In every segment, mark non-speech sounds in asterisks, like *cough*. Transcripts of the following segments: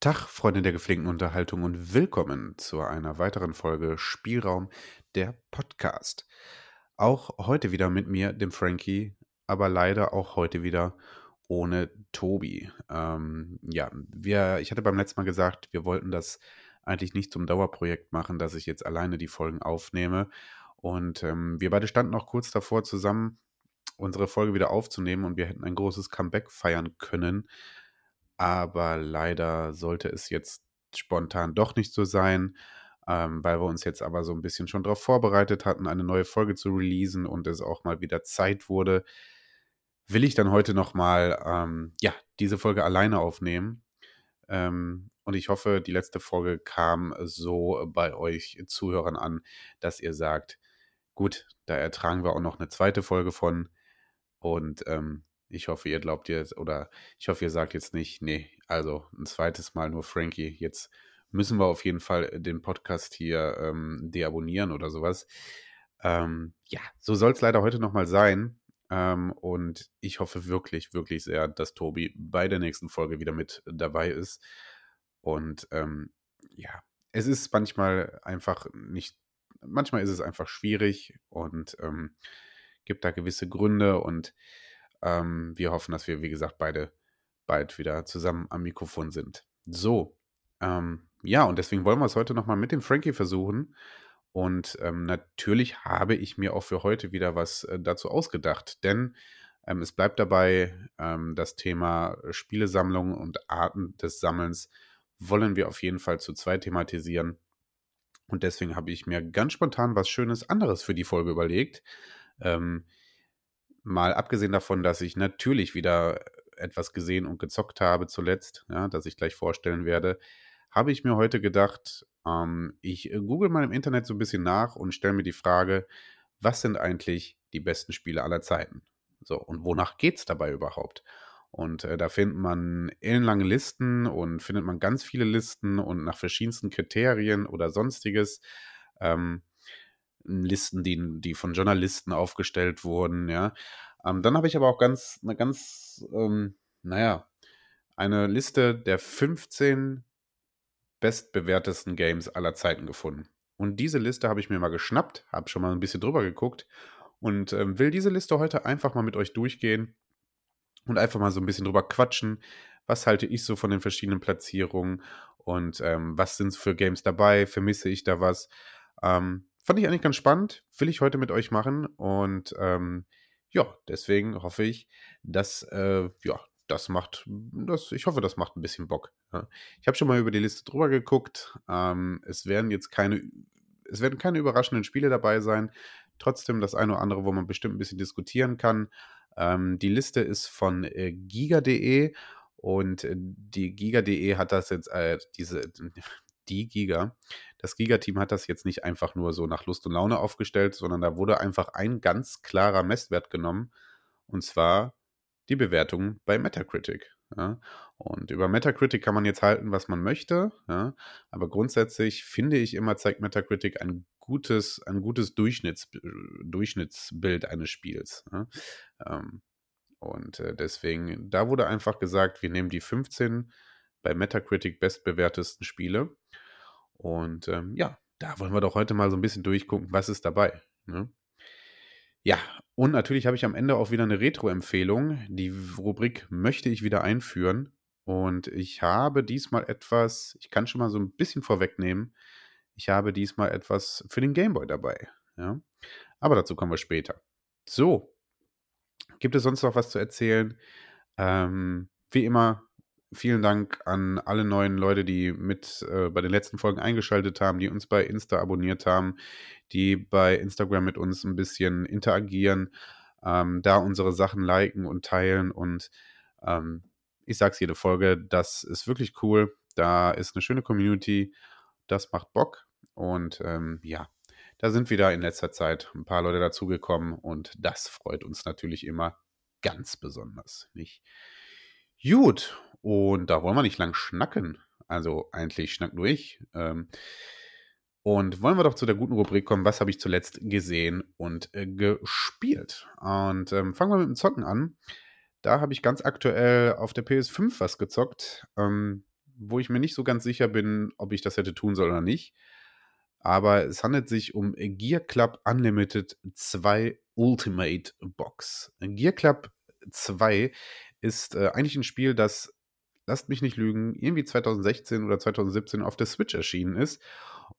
Tag, Freunde der gepflegten Unterhaltung und willkommen zu einer weiteren Folge Spielraum der Podcast. Auch heute wieder mit mir, dem Frankie, aber leider auch heute wieder ohne Tobi. Ähm, ja, wir, ich hatte beim letzten Mal gesagt, wir wollten das eigentlich nicht zum Dauerprojekt machen, dass ich jetzt alleine die Folgen aufnehme. Und ähm, wir beide standen auch kurz davor, zusammen unsere Folge wieder aufzunehmen und wir hätten ein großes Comeback feiern können aber leider sollte es jetzt spontan doch nicht so sein, ähm, weil wir uns jetzt aber so ein bisschen schon darauf vorbereitet hatten, eine neue Folge zu releasen und es auch mal wieder Zeit wurde, will ich dann heute nochmal, ähm, ja, diese Folge alleine aufnehmen. Ähm, und ich hoffe, die letzte Folge kam so bei euch Zuhörern an, dass ihr sagt, gut, da ertragen wir auch noch eine zweite Folge von. Und ähm, ich hoffe, ihr glaubt jetzt, oder ich hoffe, ihr sagt jetzt nicht, nee, also ein zweites Mal nur Frankie. Jetzt müssen wir auf jeden Fall den Podcast hier ähm, deabonnieren oder sowas. Ähm, ja, so soll es leider heute nochmal sein. Ähm, und ich hoffe wirklich, wirklich sehr, dass Tobi bei der nächsten Folge wieder mit dabei ist. Und ähm, ja, es ist manchmal einfach nicht, manchmal ist es einfach schwierig und ähm, gibt da gewisse Gründe und ähm, wir hoffen, dass wir, wie gesagt, beide bald wieder zusammen am Mikrofon sind. So, ähm, ja, und deswegen wollen wir es heute nochmal mit dem Frankie versuchen. Und ähm, natürlich habe ich mir auch für heute wieder was äh, dazu ausgedacht, denn ähm, es bleibt dabei, ähm, das Thema Spielesammlung und Arten des Sammelns wollen wir auf jeden Fall zu zweit thematisieren. Und deswegen habe ich mir ganz spontan was Schönes anderes für die Folge überlegt. Ähm, mal abgesehen davon, dass ich natürlich wieder etwas gesehen und gezockt habe zuletzt, ja, das ich gleich vorstellen werde, habe ich mir heute gedacht, ähm, ich äh, google mal im Internet so ein bisschen nach und stelle mir die Frage, was sind eigentlich die besten Spiele aller Zeiten? So, und wonach geht es dabei überhaupt? Und äh, da findet man ellenlange Listen und findet man ganz viele Listen und nach verschiedensten Kriterien oder sonstiges. Ähm, Listen, die, die von Journalisten aufgestellt wurden, ja. Ähm, dann habe ich aber auch ganz, eine ganz, ähm, naja, eine Liste der 15 bestbewertesten Games aller Zeiten gefunden. Und diese Liste habe ich mir mal geschnappt, habe schon mal ein bisschen drüber geguckt und ähm, will diese Liste heute einfach mal mit euch durchgehen und einfach mal so ein bisschen drüber quatschen. Was halte ich so von den verschiedenen Platzierungen und ähm, was sind für Games dabei? Vermisse ich da was? Ähm, fand ich eigentlich ganz spannend. Will ich heute mit euch machen. Und ähm, ja, deswegen hoffe ich, dass, äh, ja, das macht, das, ich hoffe, das macht ein bisschen Bock. Ja. Ich habe schon mal über die Liste drüber geguckt. Ähm, es werden jetzt keine, es werden keine überraschenden Spiele dabei sein. Trotzdem das eine oder andere, wo man bestimmt ein bisschen diskutieren kann. Ähm, die Liste ist von äh, giga.de und äh, die Giga.de hat das jetzt, äh, diese, die Giga. Das Giga-Team hat das jetzt nicht einfach nur so nach Lust und Laune aufgestellt, sondern da wurde einfach ein ganz klarer Messwert genommen, und zwar die Bewertung bei Metacritic. Ja. Und über Metacritic kann man jetzt halten, was man möchte, ja. aber grundsätzlich finde ich immer, zeigt Metacritic ein gutes, ein gutes Durchschnitts, Durchschnittsbild eines Spiels. Ja. Ähm, und äh, deswegen, da wurde einfach gesagt, wir nehmen die 15 bei Metacritic bestbewertesten Spiele. Und ähm, ja, da wollen wir doch heute mal so ein bisschen durchgucken, was ist dabei. Ne? Ja, und natürlich habe ich am Ende auch wieder eine Retro-Empfehlung. Die Rubrik möchte ich wieder einführen. Und ich habe diesmal etwas, ich kann schon mal so ein bisschen vorwegnehmen, ich habe diesmal etwas für den Gameboy dabei. Ja? Aber dazu kommen wir später. So, gibt es sonst noch was zu erzählen? Ähm, wie immer, vielen Dank an alle neuen Leute, die mit äh, bei den letzten Folgen eingeschaltet haben, die uns bei Insta abonniert haben, die bei Instagram mit uns ein bisschen interagieren, ähm, da unsere Sachen liken und teilen. Und ähm, ich sage es jede Folge, das ist wirklich cool. Da ist eine schöne Community. Das macht Bock. Und ähm, ja, da sind wieder in letzter Zeit ein paar Leute dazugekommen und das freut uns natürlich immer ganz besonders. Nicht? Gut, und da wollen wir nicht lang schnacken. Also eigentlich schnack nur ich. Ähm, und wollen wir doch zu der guten Rubrik kommen, was habe ich zuletzt gesehen und äh, gespielt. Und ähm, fangen wir mit dem Zocken an. Da habe ich ganz aktuell auf der PS5 was gezockt. Ähm, wo ich mir nicht so ganz sicher bin, ob ich das hätte tun sollen oder nicht. Aber es handelt sich um Gear Club Unlimited 2 Ultimate Box. Gear Club 2 ist äh, eigentlich ein Spiel, das, lasst mich nicht lügen, irgendwie 2016 oder 2017 auf der Switch erschienen ist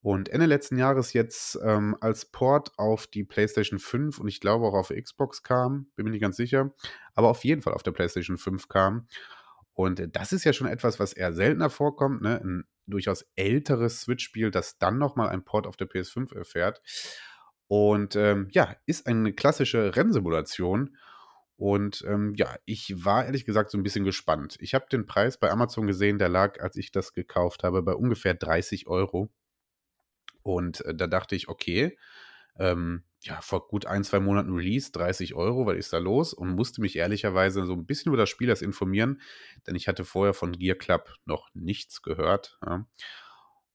und Ende letzten Jahres jetzt ähm, als Port auf die PlayStation 5 und ich glaube auch auf Xbox kam, bin mir nicht ganz sicher, aber auf jeden Fall auf der PlayStation 5 kam. Und das ist ja schon etwas, was eher seltener vorkommt, ne? ein durchaus älteres Switch-Spiel, das dann nochmal ein Port auf der PS5 erfährt. Und ähm, ja, ist eine klassische Rennsimulation. Und ähm, ja, ich war ehrlich gesagt so ein bisschen gespannt. Ich habe den Preis bei Amazon gesehen, der lag, als ich das gekauft habe, bei ungefähr 30 Euro. Und äh, da dachte ich, okay, ähm, ja, vor gut ein, zwei Monaten Release, 30 Euro, was ist da los? Und musste mich ehrlicherweise so ein bisschen über das Spiel erst informieren, denn ich hatte vorher von Gear Club noch nichts gehört. Ja.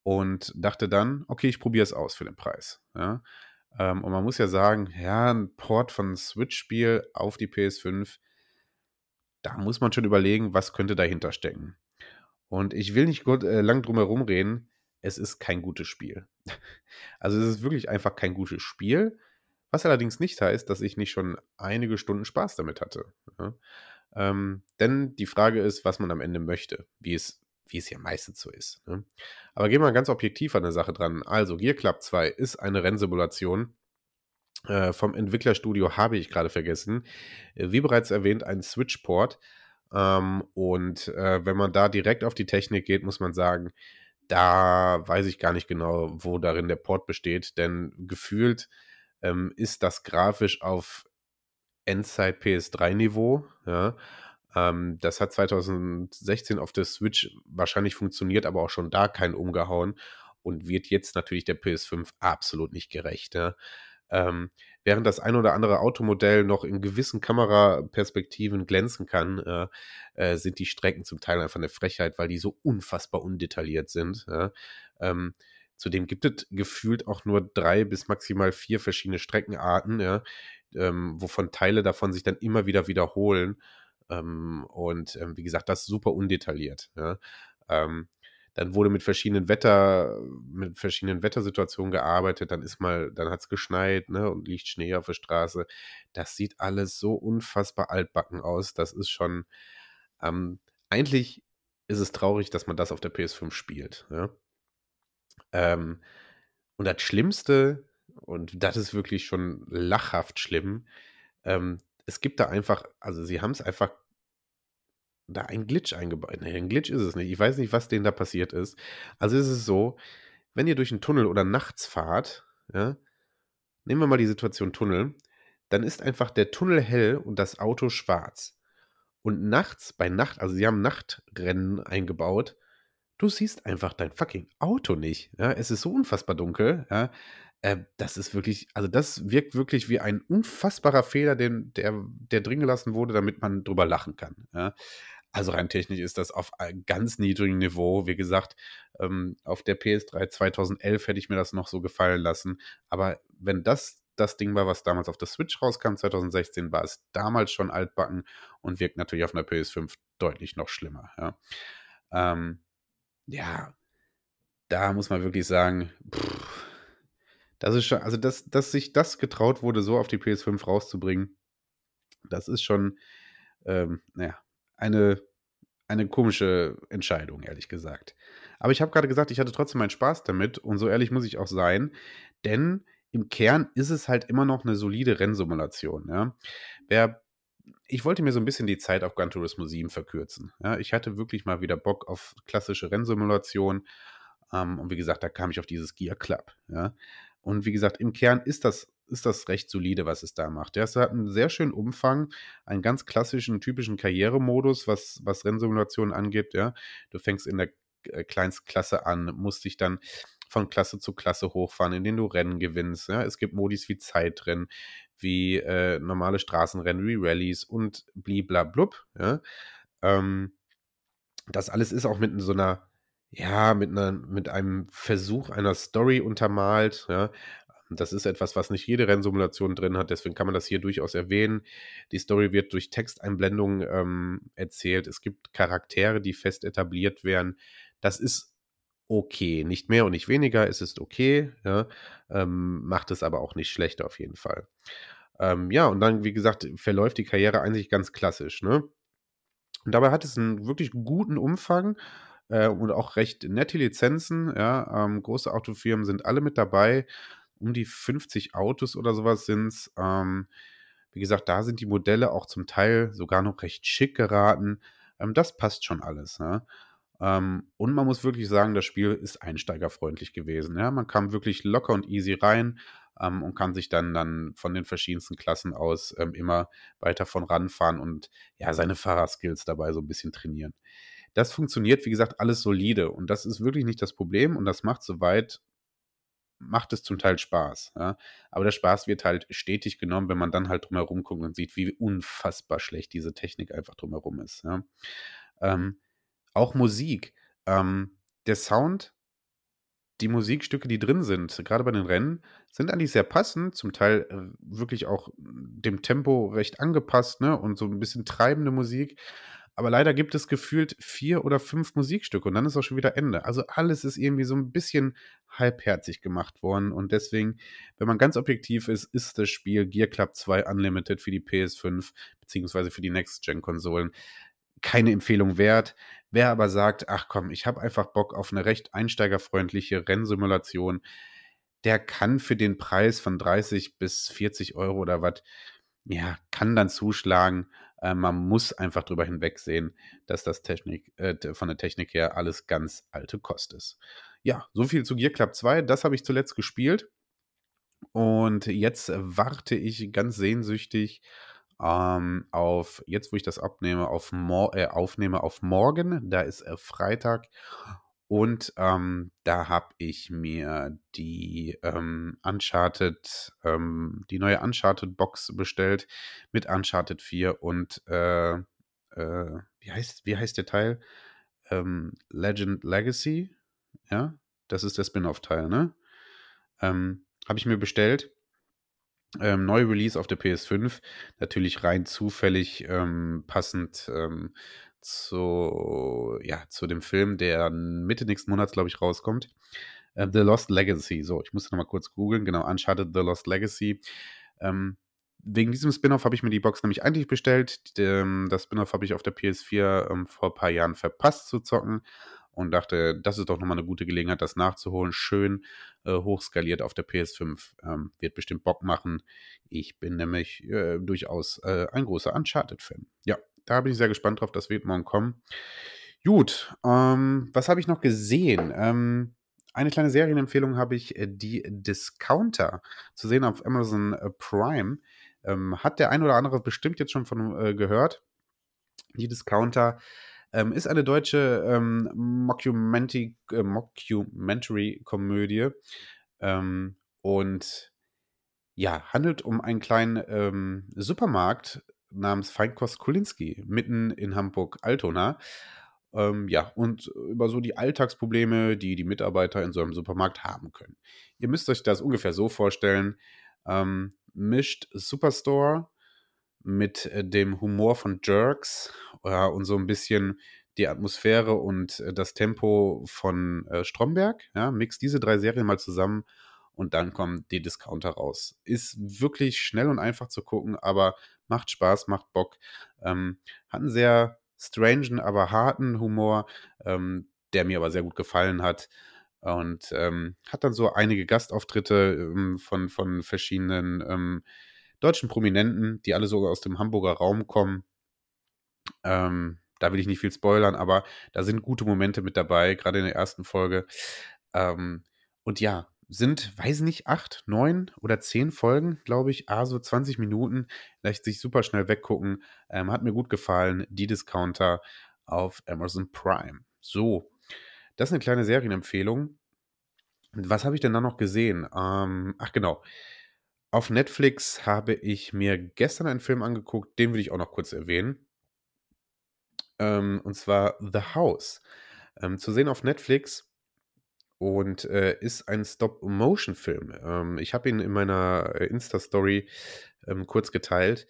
Und dachte dann, okay, ich probiere es aus für den Preis. Ja. Ähm, und man muss ja sagen, ja, ein Port von Switch-Spiel auf die PS5, da muss man schon überlegen, was könnte dahinter stecken. Und ich will nicht gut, äh, lang drum herum reden, es ist kein gutes Spiel. *laughs* Also es ist wirklich einfach kein gutes Spiel, was allerdings nicht heißt, dass ich nicht schon einige Stunden Spaß damit hatte. Ja. Ähm, denn die Frage ist, was man am Ende möchte, wie es, wie es ja meistens so ist. Ne? Aber gehen wir ganz objektiv an der Sache dran. Also, Gear Club 2 ist eine Rennsimulation. Äh, vom Entwicklerstudio habe ich gerade vergessen. Äh, wie bereits erwähnt, ein Switchport. Ähm, und äh, wenn man da direkt auf die Technik geht, muss man sagen, da weiß ich gar nicht genau, wo darin der Port besteht, denn gefühlt ähm, ist das grafisch auf Endzeit PS3-Niveau. Ja. Ähm, das hat 2016 auf der Switch wahrscheinlich funktioniert, aber auch schon da kein umgehauen und wird jetzt natürlich der PS5 absolut nicht gerecht. Ja. Ähm, während das ein oder andere Automodell noch in gewissen Kameraperspektiven glänzen kann, äh, äh, sind die Strecken zum Teil einfach eine Frechheit, weil die so unfassbar undetailliert sind. Ja. Ähm, zudem gibt es gefühlt auch nur drei bis maximal vier verschiedene Streckenarten, ja, ähm, wovon Teile davon sich dann immer wieder wiederholen. Ähm, und ähm, wie gesagt, das ist super undetailliert. Ja. Ähm, dann wurde mit verschiedenen Wetter, mit verschiedenen Wettersituationen gearbeitet, dann ist mal, dann hat es geschneit, ne, und liegt Schnee auf der Straße. Das sieht alles so unfassbar altbacken aus. Das ist schon, ähm, eigentlich ist es traurig, dass man das auf der PS5 spielt. Ja? Ähm, und das Schlimmste, und das ist wirklich schon lachhaft schlimm, ähm, es gibt da einfach, also sie haben es einfach da ein Glitch eingebaut. Nee, ein Glitch ist es nicht. Ich weiß nicht, was denen da passiert ist. Also ist es so, wenn ihr durch einen Tunnel oder nachts fahrt, ja, nehmen wir mal die Situation Tunnel, dann ist einfach der Tunnel hell und das Auto schwarz. Und nachts, bei Nacht, also sie haben Nachtrennen eingebaut, du siehst einfach dein fucking Auto nicht. Ja, es ist so unfassbar dunkel, ja. Äh, das ist wirklich, also das wirkt wirklich wie ein unfassbarer Fehler, den, der, der drin gelassen wurde, damit man drüber lachen kann. Ja. Also rein technisch ist das auf ganz niedrigem Niveau. Wie gesagt, ähm, auf der PS3 2011 hätte ich mir das noch so gefallen lassen. Aber wenn das das Ding war, was damals auf der Switch rauskam, 2016, war es damals schon altbacken und wirkt natürlich auf einer PS5 deutlich noch schlimmer. Ja, ähm, ja da muss man wirklich sagen, pff, das ist schon, also dass, dass sich das getraut wurde, so auf die PS5 rauszubringen, das ist schon, ähm, naja, eine, eine komische Entscheidung, ehrlich gesagt. Aber ich habe gerade gesagt, ich hatte trotzdem meinen Spaß damit und so ehrlich muss ich auch sein, denn im Kern ist es halt immer noch eine solide Rennsimulation. Ja? Wer, ich wollte mir so ein bisschen die Zeit auf Gran Turismo 7 verkürzen. Ja? Ich hatte wirklich mal wieder Bock auf klassische Rennsimulation. Ähm, und wie gesagt, da kam ich auf dieses Gear Club. Ja? Und wie gesagt, im Kern ist das ist das recht solide, was es da macht. Es hat einen sehr schönen Umfang, einen ganz klassischen, typischen Karrieremodus, was, was Rennsimulationen angeht. Ja. Du fängst in der äh, Kleinstklasse an, musst dich dann von Klasse zu Klasse hochfahren, in denen du Rennen gewinnst. Ja. Es gibt Modis wie Zeitrennen, wie äh, normale Straßenrennen, wie Rallyes und bliblablub. Ja. Ähm, das alles ist auch mit so einer, ja, mit einer, mit einem Versuch einer Story untermalt, ja Das ist etwas, was nicht jede Rennsimulation drin hat, deswegen kann man das hier durchaus erwähnen. Die Story wird durch Texteinblendungen ähm, erzählt. Es gibt Charaktere, die fest etabliert werden. Das ist okay. Nicht mehr und nicht weniger, es ist okay. Ja? Ähm, macht es aber auch nicht schlechter auf jeden Fall. Ähm, ja, und dann, wie gesagt, verläuft die Karriere eigentlich ganz klassisch. Ne? Und dabei hat es einen wirklich guten Umfang äh, und auch recht nette Lizenzen. Ja? Ähm, große Autofirmen sind alle mit dabei. Um die 50 Autos oder sowas sind es. Ähm, wie gesagt, da sind die Modelle auch zum Teil sogar noch recht schick geraten. Ähm, das passt schon alles. Ne? Ähm, und man muss wirklich sagen, das Spiel ist einsteigerfreundlich gewesen. Ja? Man kam wirklich locker und easy rein ähm, und kann sich dann, dann von den verschiedensten Klassen aus ähm, immer weiter von ranfahren und ja, seine Fahrerskills dabei so ein bisschen trainieren. Das funktioniert, wie gesagt, alles solide und das ist wirklich nicht das Problem und das macht soweit macht es zum Teil Spaß. Ja? Aber der Spaß wird halt stetig genommen, wenn man dann halt drumherum guckt und sieht, wie unfassbar schlecht diese Technik einfach drumherum ist. Ja? Ähm, auch Musik. Ähm, der Sound, die Musikstücke, die drin sind, gerade bei den Rennen, sind eigentlich sehr passend, zum Teil äh, wirklich auch dem Tempo recht angepasst, ne? Und so ein bisschen treibende Musik. Aber leider gibt es gefühlt vier oder fünf Musikstücke und dann ist auch schon wieder Ende. Also alles ist irgendwie so ein bisschen halbherzig gemacht worden. Und deswegen, wenn man ganz objektiv ist, ist das Spiel Gear Club 2 Unlimited für die PS5 beziehungsweise für die Next-Gen-Konsolen keine Empfehlung wert. Wer aber sagt, ach komm, ich habe einfach Bock auf eine recht einsteigerfreundliche Rennsimulation, der kann für den Preis von 30 bis 40 Euro oder was, ja, kann dann zuschlagen. Äh, man muss einfach drüber hinwegsehen, dass das Technik, äh, von der Technik her alles ganz alte Kost ist. Ja, so viel zu Gear Club 2. Das habe ich zuletzt gespielt. Und jetzt warte ich ganz sehnsüchtig ähm, auf, jetzt wo ich das abnehme, auf äh, aufnehme auf morgen. Da ist äh, Freitag. Und ähm, da habe ich mir die ähm, Uncharted, ähm, die neue Uncharted Box bestellt mit Uncharted 4 und äh, äh, wie, heißt, wie heißt der Teil? Ähm, Legend Legacy. Ja, das ist der Spin-off-Teil, ne? Ähm, habe ich mir bestellt. Ähm, neu Release auf der PS5. Natürlich rein zufällig ähm, passend ähm, zu, ja, zu dem Film, der Mitte nächsten Monats, glaube ich, rauskommt. Äh, The Lost Legacy. So, ich muss nochmal kurz googeln. Genau, Uncharted The Lost Legacy. Ähm, wegen diesem Spin-off habe ich mir die Box nämlich eigentlich bestellt. Ähm, das Spin-off habe ich auf der PS4 ähm, vor ein paar Jahren verpasst zu zocken und dachte, das ist doch nochmal eine gute Gelegenheit, das nachzuholen. Schön äh, hochskaliert auf der PS5. Ähm, wird bestimmt Bock machen. Ich bin nämlich äh, durchaus äh, ein großer Uncharted-Fan. Ja, da bin ich sehr gespannt drauf. Das wird morgen kommen. Gut, ähm, was habe ich noch gesehen? Ähm, eine kleine Serienempfehlung habe ich, äh, die Discounter, zu sehen auf Amazon äh, Prime. Ähm, hat der ein oder andere bestimmt jetzt schon von äh, gehört. Die Discounter ähm, ist eine deutsche ähm, Mockumentary, äh, Mockumentary-Komödie ähm, und ja, handelt um einen kleinen ähm, Supermarkt namens Feinkost Kulinski mitten in Hamburg-Altona. Ähm, ja, und über so die Alltagsprobleme, die die Mitarbeiter in so einem Supermarkt haben können. Ihr müsst euch das ungefähr so vorstellen: ähm, mischt Superstore mit äh, dem Humor von Jerks ja, und so ein bisschen die Atmosphäre und äh, das Tempo von äh, Stromberg. Ja, mixt diese drei Serien mal zusammen und dann kommen die Discounter raus. Ist wirklich schnell und einfach zu gucken, aber macht Spaß, macht Bock. Ähm, hat einen sehr strangen, aber harten Humor, ähm, der mir aber sehr gut gefallen hat. Und ähm, hat dann so einige Gastauftritte ähm, von, von verschiedenen ähm, deutschen Prominenten, die alle sogar aus dem Hamburger Raum kommen. Ähm, da will ich nicht viel spoilern, aber da sind gute Momente mit dabei, gerade in der ersten Folge. Ähm, und ja, sind, weiß nicht, acht, neun oder zehn Folgen, glaube ich, ah, so 20 Minuten. Lässt sich super schnell weggucken. Ähm, hat mir gut gefallen. Die Discounter auf Amazon Prime. So, das ist eine kleine Serienempfehlung. Was habe ich denn da noch gesehen? Ähm, ach, genau. Auf Netflix habe ich mir gestern einen Film angeguckt, den will ich auch noch kurz erwähnen. Ähm, und zwar The House. Ähm, zu sehen auf Netflix. Und äh, ist ein Stop-Motion-Film. Ähm, ich habe ihn in meiner äh, Insta-Story ähm, kurz geteilt.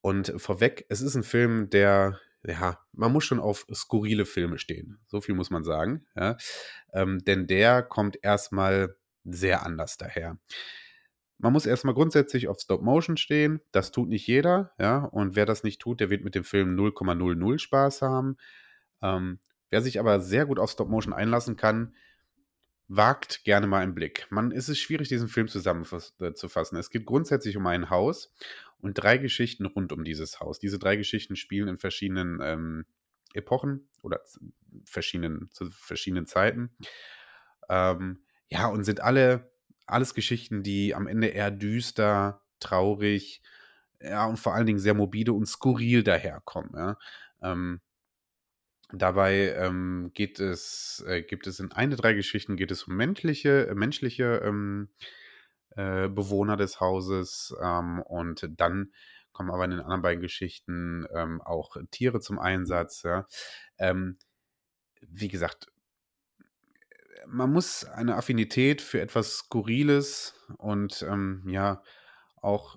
Und vorweg, es ist ein Film, der, ja, man muss schon auf skurrile Filme stehen. So viel muss man sagen. Ja? Ähm, denn der kommt erstmal sehr anders daher. Man muss erstmal grundsätzlich auf Stop Motion stehen. Das tut nicht jeder, ja. Und wer das nicht tut, der wird mit dem Film 0,00 Spaß haben. Ähm, wer sich aber sehr gut auf Stop Motion einlassen kann, wagt gerne mal einen Blick. Man ist es schwierig, diesen Film zusammenzufassen. Es geht grundsätzlich um ein Haus und drei Geschichten rund um dieses Haus. Diese drei Geschichten spielen in verschiedenen ähm, Epochen oder verschiedenen, zu verschiedenen Zeiten. Ähm, ja, und sind alle alles Geschichten, die am Ende eher düster, traurig, ja, und vor allen Dingen sehr morbide und skurril daherkommen. Ja. Ähm, dabei ähm, geht es, äh, gibt es in eine, drei Geschichten geht es um menschliche, äh, menschliche ähm, äh, Bewohner des Hauses ähm, und dann kommen aber in den anderen beiden Geschichten ähm, auch Tiere zum Einsatz. Ja. Ähm, wie gesagt, man muss eine Affinität für etwas Skurriles und ähm, ja, auch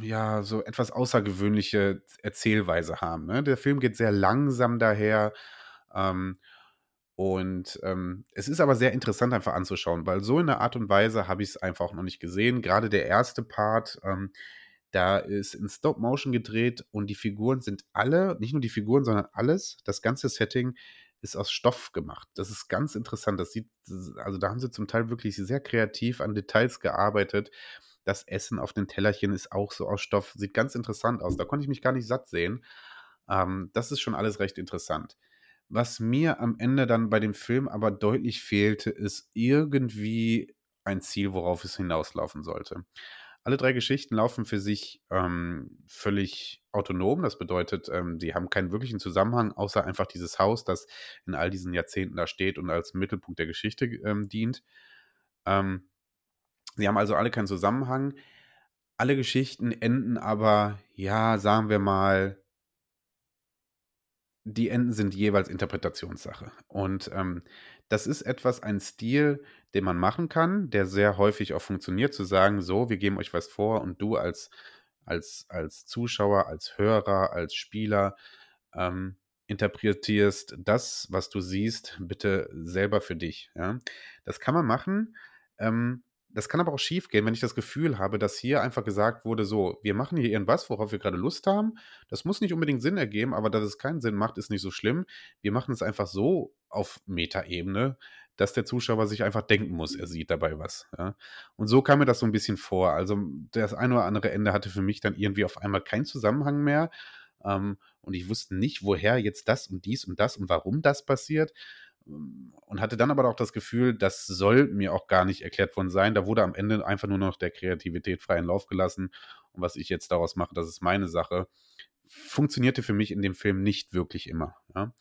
ja, so etwas außergewöhnliche Erzählweise haben. Ne? Der Film geht sehr langsam daher. Ähm, und ähm, es ist aber sehr interessant einfach anzuschauen, weil so in der Art und Weise habe ich es einfach auch noch nicht gesehen. Gerade der erste Part, ähm, da ist in Stop Motion gedreht und die Figuren sind alle, nicht nur die Figuren, sondern alles, das ganze Setting ist aus Stoff gemacht. Das ist ganz interessant. Das sieht, also da haben sie zum Teil wirklich sehr kreativ an Details gearbeitet. Das Essen auf den Tellerchen ist auch so aus Stoff. Sieht ganz interessant aus. Da konnte ich mich gar nicht satt sehen. Ähm, das ist schon alles recht interessant. Was mir am Ende dann bei dem Film aber deutlich fehlte, ist irgendwie ein Ziel, worauf es hinauslaufen sollte. Alle drei Geschichten laufen für sich ähm, völlig autonom. Das bedeutet, ähm, die haben keinen wirklichen Zusammenhang, außer einfach dieses Haus, das in all diesen Jahrzehnten da steht und als Mittelpunkt der Geschichte ähm, dient. Ähm, sie haben also alle keinen Zusammenhang. Alle Geschichten enden aber, ja, sagen wir mal, die Enden sind jeweils Interpretationssache. Und ähm, das ist etwas, ein Stil, den man machen kann, der sehr häufig auch funktioniert, zu sagen, so, wir geben euch was vor und du als, als, als Zuschauer, als Hörer, als Spieler ähm, interpretierst das, was du siehst, bitte selber für dich. Ja? Das kann man machen. Ähm, das kann aber auch schief gehen, wenn ich das Gefühl habe, dass hier einfach gesagt wurde, so, wir machen hier irgendwas, worauf wir gerade Lust haben. Das muss nicht unbedingt Sinn ergeben, aber dass es keinen Sinn macht, ist nicht so schlimm. Wir machen es einfach so auf Metaebene, dass der Zuschauer sich einfach denken muss, er sieht dabei was. Ja. Und so kam mir das so ein bisschen vor. Also das eine oder andere Ende hatte für mich dann irgendwie auf einmal keinen Zusammenhang mehr. Ähm, und ich wusste nicht, woher jetzt das und dies und das und warum das passiert und hatte dann aber auch das Gefühl, das soll mir auch gar nicht erklärt worden sein. Da wurde am Ende einfach nur noch der Kreativität freien Lauf gelassen. Und was ich jetzt daraus mache, das ist meine Sache. Funktionierte für mich in dem Film nicht wirklich immer. Ja.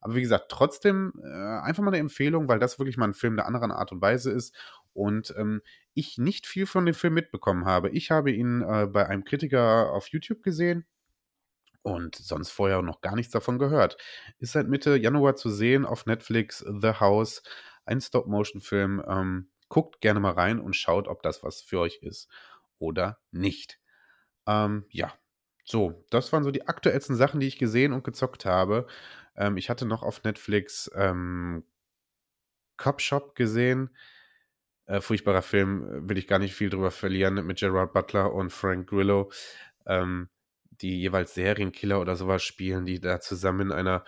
Aber wie gesagt, trotzdem äh, einfach mal eine Empfehlung, weil das wirklich mal ein Film der anderen Art und Weise ist und ähm, ich nicht viel von dem Film mitbekommen habe. Ich habe ihn äh, bei einem Kritiker auf YouTube gesehen, und sonst vorher noch gar nichts davon gehört. Ist seit Mitte Januar zu sehen auf Netflix The House, ein Stop-Motion-Film. Ähm, guckt gerne mal rein und schaut, ob das was für euch ist oder nicht. Ähm, ja, so, das waren so die aktuellsten Sachen, die ich gesehen und gezockt habe. Ähm, ich hatte noch auf Netflix ähm, Cop Shop gesehen. Äh, furchtbarer Film, äh, will ich gar nicht viel drüber verlieren, mit Gerard Butler und Frank Grillo. Ähm, die jeweils Serienkiller oder sowas spielen, die da zusammen in einer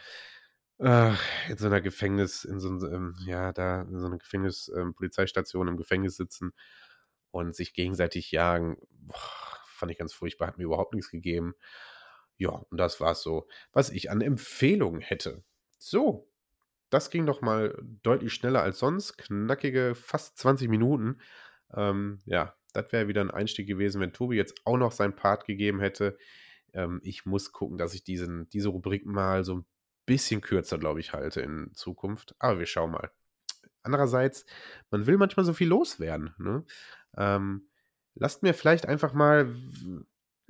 äh, in so einer Gefängnis, in so einem, ja, da in so einer Gefängnis, ähm, im Gefängnis sitzen und sich gegenseitig jagen. Boah, fand ich ganz furchtbar, hat mir überhaupt nichts gegeben. Ja, und das war so, was ich an Empfehlungen hätte. So, das ging doch mal deutlich schneller als sonst. Knackige fast 20 Minuten. Ähm, ja, das wäre wieder ein Einstieg gewesen, wenn Tobi jetzt auch noch seinen Part gegeben hätte. Ähm, ich muss gucken, dass ich diesen, diese Rubrik mal so ein bisschen kürzer, glaube ich, halte in Zukunft. Aber wir schauen mal. Andererseits, man will manchmal so viel loswerden. Ne? Ähm, lasst mir vielleicht einfach mal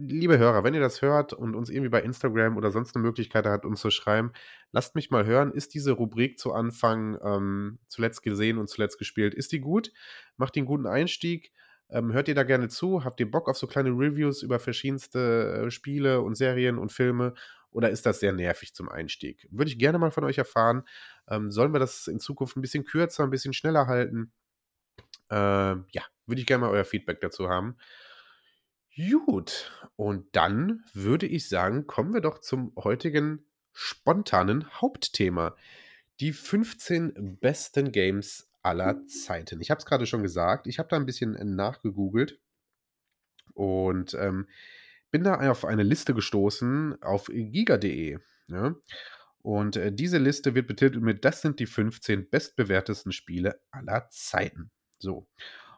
liebe Hörer, wenn ihr das hört und uns irgendwie bei Instagram oder sonst eine Möglichkeit habt, uns zu schreiben, lasst mich mal hören, ist diese Rubrik zu Anfang ähm, zuletzt gesehen und zuletzt gespielt, ist die gut? Macht einen guten Einstieg? Ähm, hört ihr da gerne zu? Habt ihr Bock auf so kleine Reviews über verschiedenste äh, Spiele und Serien und Filme? Oder ist das sehr nervig zum Einstieg? Würde ich gerne mal von euch erfahren. Ähm, sollen wir das in Zukunft ein bisschen kürzer, ein bisschen schneller halten? Äh, ja, würde ich gerne mal euer Feedback dazu haben. Gut, und dann würde ich sagen, kommen wir doch zum heutigen spontanen Hauptthema. Die 15 besten Games aller Zeiten. Ich habe es gerade schon gesagt, ich habe da ein bisschen nachgegoogelt und ähm, bin da auf eine Liste gestoßen auf giga.de. Ja? Und äh, diese Liste wird betitelt mit, das sind die 15 bestbewertesten Spiele aller Zeiten. So.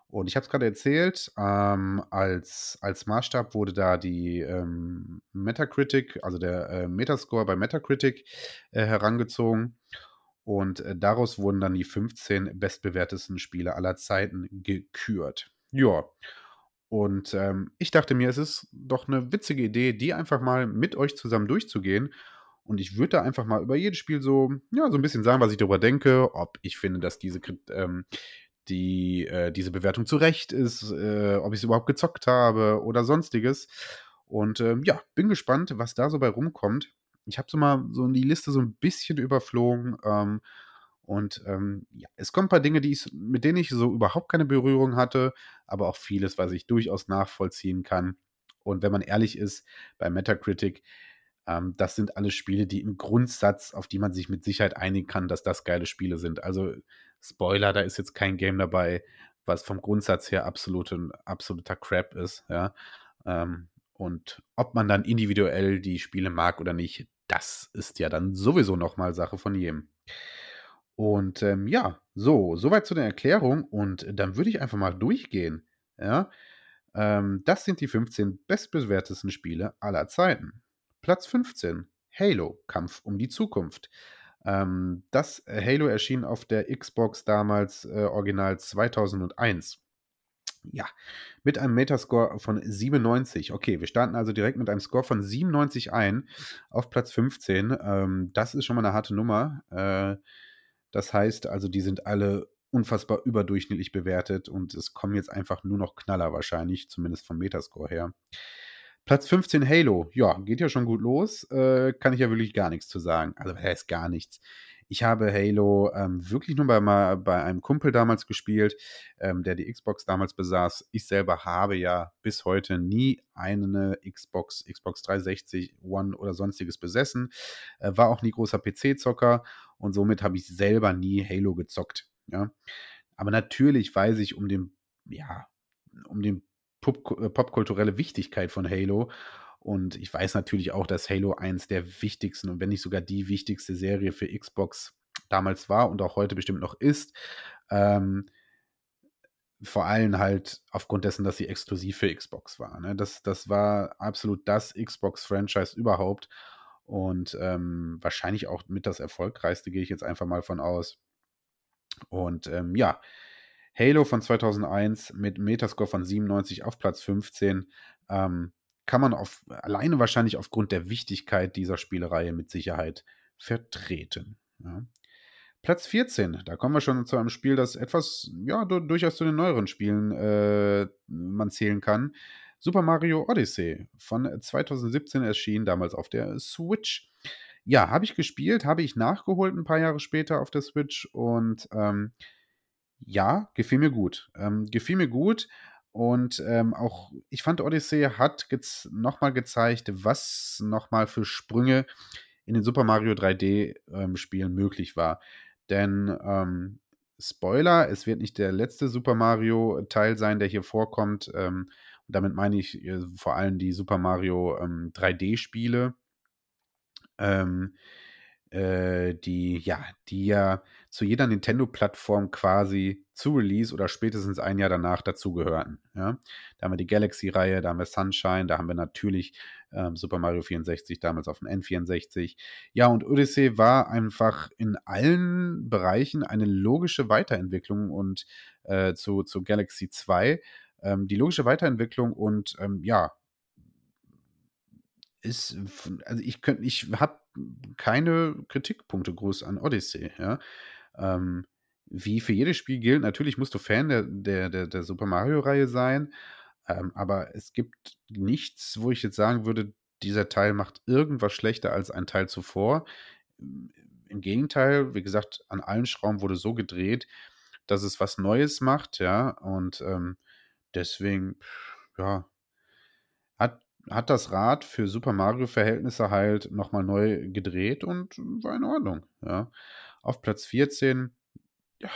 Und ich habe es gerade erzählt, ähm, als, als Maßstab wurde da die ähm, Metacritic, also der äh, Metascore bei Metacritic äh, herangezogen. Und äh, daraus wurden dann die 15 bestbewertesten Spiele aller Zeiten gekürt. Ja. Und ähm, ich dachte mir, es ist doch eine witzige Idee, die einfach mal mit euch zusammen durchzugehen. Und ich würde da einfach mal über jedes Spiel so, ja, so ein bisschen sagen, was ich darüber denke, ob ich finde, dass diese, ähm, die, äh, diese Bewertung zu Recht ist, äh, ob ich es überhaupt gezockt habe oder sonstiges. Und ähm, ja, bin gespannt, was da so bei rumkommt. Ich habe so mal so die Liste so ein bisschen überflogen. Ähm, und ähm, ja, es kommen ein paar Dinge, die ich, mit denen ich so überhaupt keine Berührung hatte, aber auch vieles, was ich durchaus nachvollziehen kann. Und wenn man ehrlich ist, bei Metacritic, ähm, das sind alles Spiele, die im Grundsatz, auf die man sich mit Sicherheit einigen kann, dass das geile Spiele sind. Also Spoiler, da ist jetzt kein Game dabei, was vom Grundsatz her absolut, absoluter Crap ist, ja. Ähm, und ob man dann individuell die Spiele mag oder nicht, das ist ja dann sowieso nochmal Sache von jedem. Und ähm, ja, so, soweit zu der Erklärung. Und dann würde ich einfach mal durchgehen. Ja, ähm, das sind die 15 bestbewertesten Spiele aller Zeiten. Platz 15, Halo, Kampf um die Zukunft. Ähm, das äh, Halo erschien auf der Xbox damals äh, original 2001. Ja, mit einem Metascore von 97. Okay, wir starten also direkt mit einem Score von 97 ein auf Platz 15. Ähm, das ist schon mal eine harte Nummer. Äh, das heißt also, die sind alle unfassbar überdurchschnittlich bewertet und es kommen jetzt einfach nur noch Knaller wahrscheinlich, zumindest vom Metascore her. Platz 15 Halo, ja, geht ja schon gut los. Äh, kann ich ja wirklich gar nichts zu sagen. Also, er ist gar nichts. Ich habe Halo ähm, wirklich nur bei, mal bei einem Kumpel damals gespielt, ähm, der die Xbox damals besaß. Ich selber habe ja bis heute nie eine Xbox, Xbox 360, One oder sonstiges besessen. Äh, war auch nie großer PC-Zocker und somit habe ich selber nie Halo gezockt. Ja. Aber natürlich weiß ich um den, ja, um den äh, popkulturelle Wichtigkeit von Halo. Und ich weiß natürlich auch, dass Halo eins der wichtigsten und wenn nicht sogar die wichtigste Serie für Xbox damals war und auch heute bestimmt noch ist. Ähm, vor allem halt aufgrund dessen, dass sie exklusiv für Xbox war. Ne? Das, das war absolut das Xbox-Franchise überhaupt und ähm, wahrscheinlich auch mit das erfolgreichste, gehe ich jetzt einfach mal von aus. Und ähm, ja, Halo von 2001 mit Metascore von 97 auf Platz 15 ähm, kann man auf, alleine wahrscheinlich aufgrund der Wichtigkeit dieser Spielereihe mit Sicherheit vertreten. Ja. Platz 14, da kommen wir schon zu einem Spiel, das etwas, ja, durchaus zu den neueren Spielen äh, man zählen kann. Super Mario Odyssey von 2017 erschienen, damals auf der Switch. Ja, habe ich gespielt, habe ich nachgeholt ein paar Jahre später auf der Switch und ähm, ja, gefiel mir gut. Ähm, gefiel mir gut und ähm, auch, ich fand, Odyssey hat nochmal gezeigt, was nochmal für Sprünge in den Super Mario 3D-Spielen ähm, möglich war. Denn ähm, Spoiler, es wird nicht der letzte Super Mario-Teil sein, der hier vorkommt. Ähm, damit meine ich äh, vor allem die Super Mario 3D-Spiele. Ähm, äh, die, ja, die ja zu jeder Nintendo-Plattform quasi zu Release oder spätestens ein Jahr danach dazugehörten. Ja? Da haben wir die Galaxy-Reihe, da haben wir Sunshine, da haben wir natürlich ähm, Super Mario 64, damals auf dem N64. Ja, und Odyssey war einfach in allen Bereichen eine logische Weiterentwicklung und äh, zu, zu Galaxy 2 ähm, die logische Weiterentwicklung und ähm, ja, ist, also ich könnte, ich habe keine Kritikpunkte groß an Odyssey, ja. Ähm, wie für jedes Spiel gilt, natürlich musst du Fan der, der, der, der Super Mario-Reihe sein, ähm, aber es gibt nichts, wo ich jetzt sagen würde, dieser Teil macht irgendwas schlechter als ein Teil zuvor. Im Gegenteil, wie gesagt, an allen Schrauben wurde so gedreht, dass es was Neues macht, ja, und ähm, deswegen, ja, hat, das Rad für Super Mario-Verhältnisse halt nochmal neu gedreht und war in Ordnung, ja. Auf Platz 14, ja,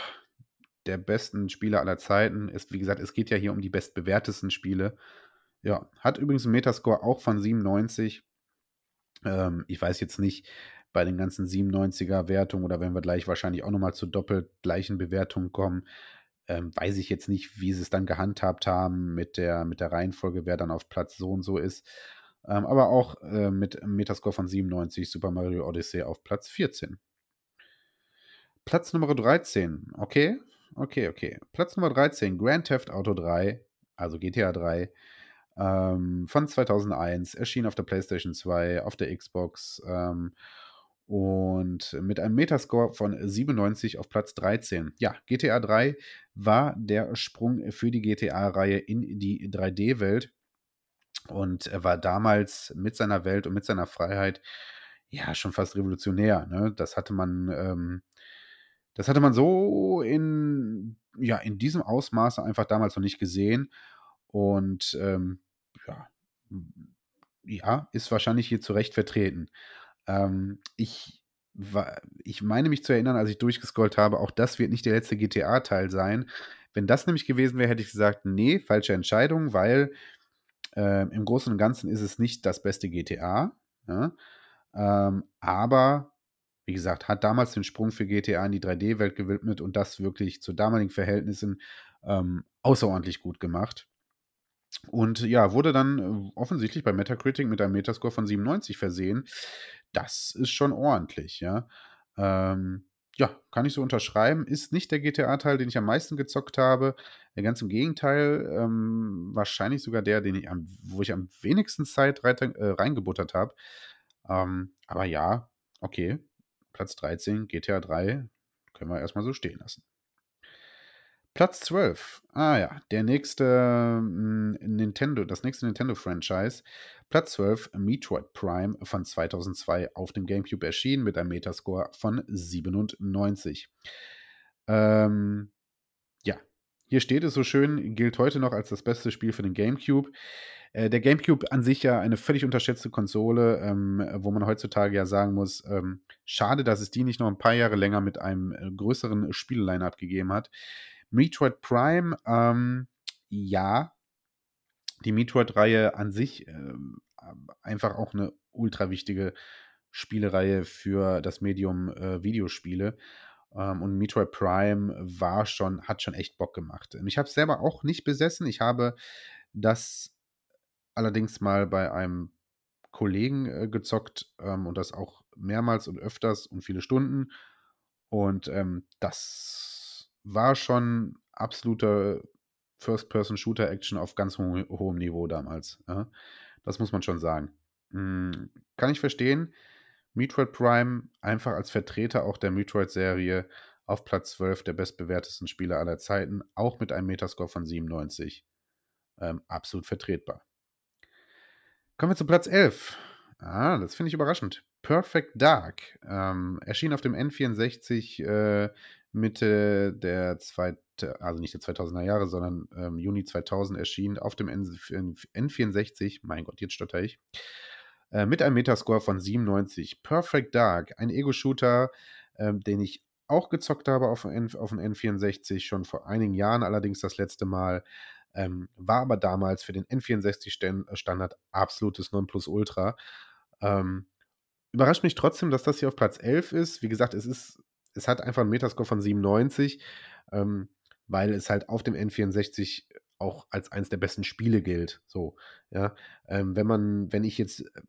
der besten Spieler aller Zeiten ist, wie gesagt, es geht ja hier um die bestbewertesten Spiele. Ja, hat übrigens einen Metascore auch von 97. Ähm, ich weiß jetzt nicht, bei den ganzen 97er Wertungen oder wenn wir gleich wahrscheinlich auch nochmal zu doppelt gleichen Bewertungen kommen, ähm, weiß ich jetzt nicht, wie sie es dann gehandhabt haben mit der, mit der Reihenfolge, wer dann auf Platz so und so ist. Ähm, aber auch äh, mit Metascore von 97 Super Mario Odyssey auf Platz 14. Platz Nummer 13, okay, okay, okay. Platz Nummer 13, Grand Theft Auto 3, also GTA 3, ähm, von 2001, erschien auf der PlayStation 2, auf der Xbox ähm, und mit einem Metascore von 97 auf Platz 13. Ja, GTA 3 war der Sprung für die GTA-Reihe in die 3D-Welt und war damals mit seiner Welt und mit seiner Freiheit ja schon fast revolutionär. Ne? Das hatte man, ähm, das hatte man so in, ja, in diesem Ausmaße einfach damals noch nicht gesehen. Und ähm, ja, ja, ist wahrscheinlich hier zu Recht vertreten. Ähm, ich, war, ich meine mich zu erinnern, als ich durchgescrollt habe, auch das wird nicht der letzte GTA-Teil sein. Wenn das nämlich gewesen wäre, hätte ich gesagt, nee, falsche Entscheidung, weil äh, im Großen und Ganzen ist es nicht das beste GTA. Ja? Ähm, aber, wie gesagt, hat damals den Sprung für GTA in die 3D-Welt gewidmet und das wirklich zu damaligen Verhältnissen ähm, außerordentlich gut gemacht. Und ja, wurde dann äh, offensichtlich bei Metacritic mit einem Metascore von 97 versehen. Das ist schon ordentlich, ja. Ähm, ja, kann ich so unterschreiben. Ist nicht der GTA-Teil, den ich am meisten gezockt habe. Ganz im Gegenteil, ähm, wahrscheinlich sogar der, den ich am, wo ich am wenigsten Zeit rein, äh, reingebuttert habe. Ähm, aber ja, okay. Platz 13, GTA 3, können wir erstmal so stehen lassen. Platz 12. Ah ja, der nächste mm, Nintendo, das nächste Nintendo-Franchise. Platz 12, Metroid Prime von 2002 auf dem GameCube erschienen mit einem Metascore von 97. Ähm, ja, hier steht es so schön, gilt heute noch als das beste Spiel für den GameCube. Äh, der GameCube an sich ja eine völlig unterschätzte Konsole, ähm, wo man heutzutage ja sagen muss, ähm, schade, dass es die nicht noch ein paar Jahre länger mit einem äh, größeren Spielline-Up gegeben hat. Metroid Prime, ähm, ja, die Metroid-Reihe an sich ähm, einfach auch eine ultra wichtige Spielereihe für das Medium äh, Videospiele. Ähm, und Metroid Prime war schon, hat schon echt Bock gemacht. Ich habe es selber auch nicht besessen. Ich habe das allerdings mal bei einem Kollegen äh, gezockt ähm, und das auch mehrmals und öfters und viele Stunden. Und ähm, das war schon absoluter First-Person-Shooter-Action auf ganz ho hohem Niveau damals. Ja? Das muss man schon sagen. Hm, kann ich verstehen. Metroid Prime einfach als Vertreter auch der Metroid-Serie auf Platz 12 der bestbewertesten Spieler aller Zeiten, auch mit einem Metascore von 97. Ähm, absolut vertretbar. Kommen wir zu Platz 11. Ah, das finde ich überraschend. Perfect Dark ähm, erschien auf dem N64 äh, Mitte der zweite, also nicht der 2000er Jahre, sondern ähm, Juni 2000 erschien auf dem N N64, mein Gott, jetzt stotter ich, äh, mit einem Metascore von 97. Perfect Dark, ein Ego-Shooter, äh, den ich auch gezockt habe auf, N auf dem N64, schon vor einigen Jahren allerdings das letzte Mal. Ähm, war aber damals für den N64-Standard absolutes Nonplusultra. Ähm, überrascht mich trotzdem, dass das hier auf Platz 11 ist. Wie gesagt, es ist es hat einfach einen Metascore von 97, ähm, weil es halt auf dem N64 auch als eines der besten Spiele gilt. So, ja. Ähm, wenn man, wenn ich jetzt äh,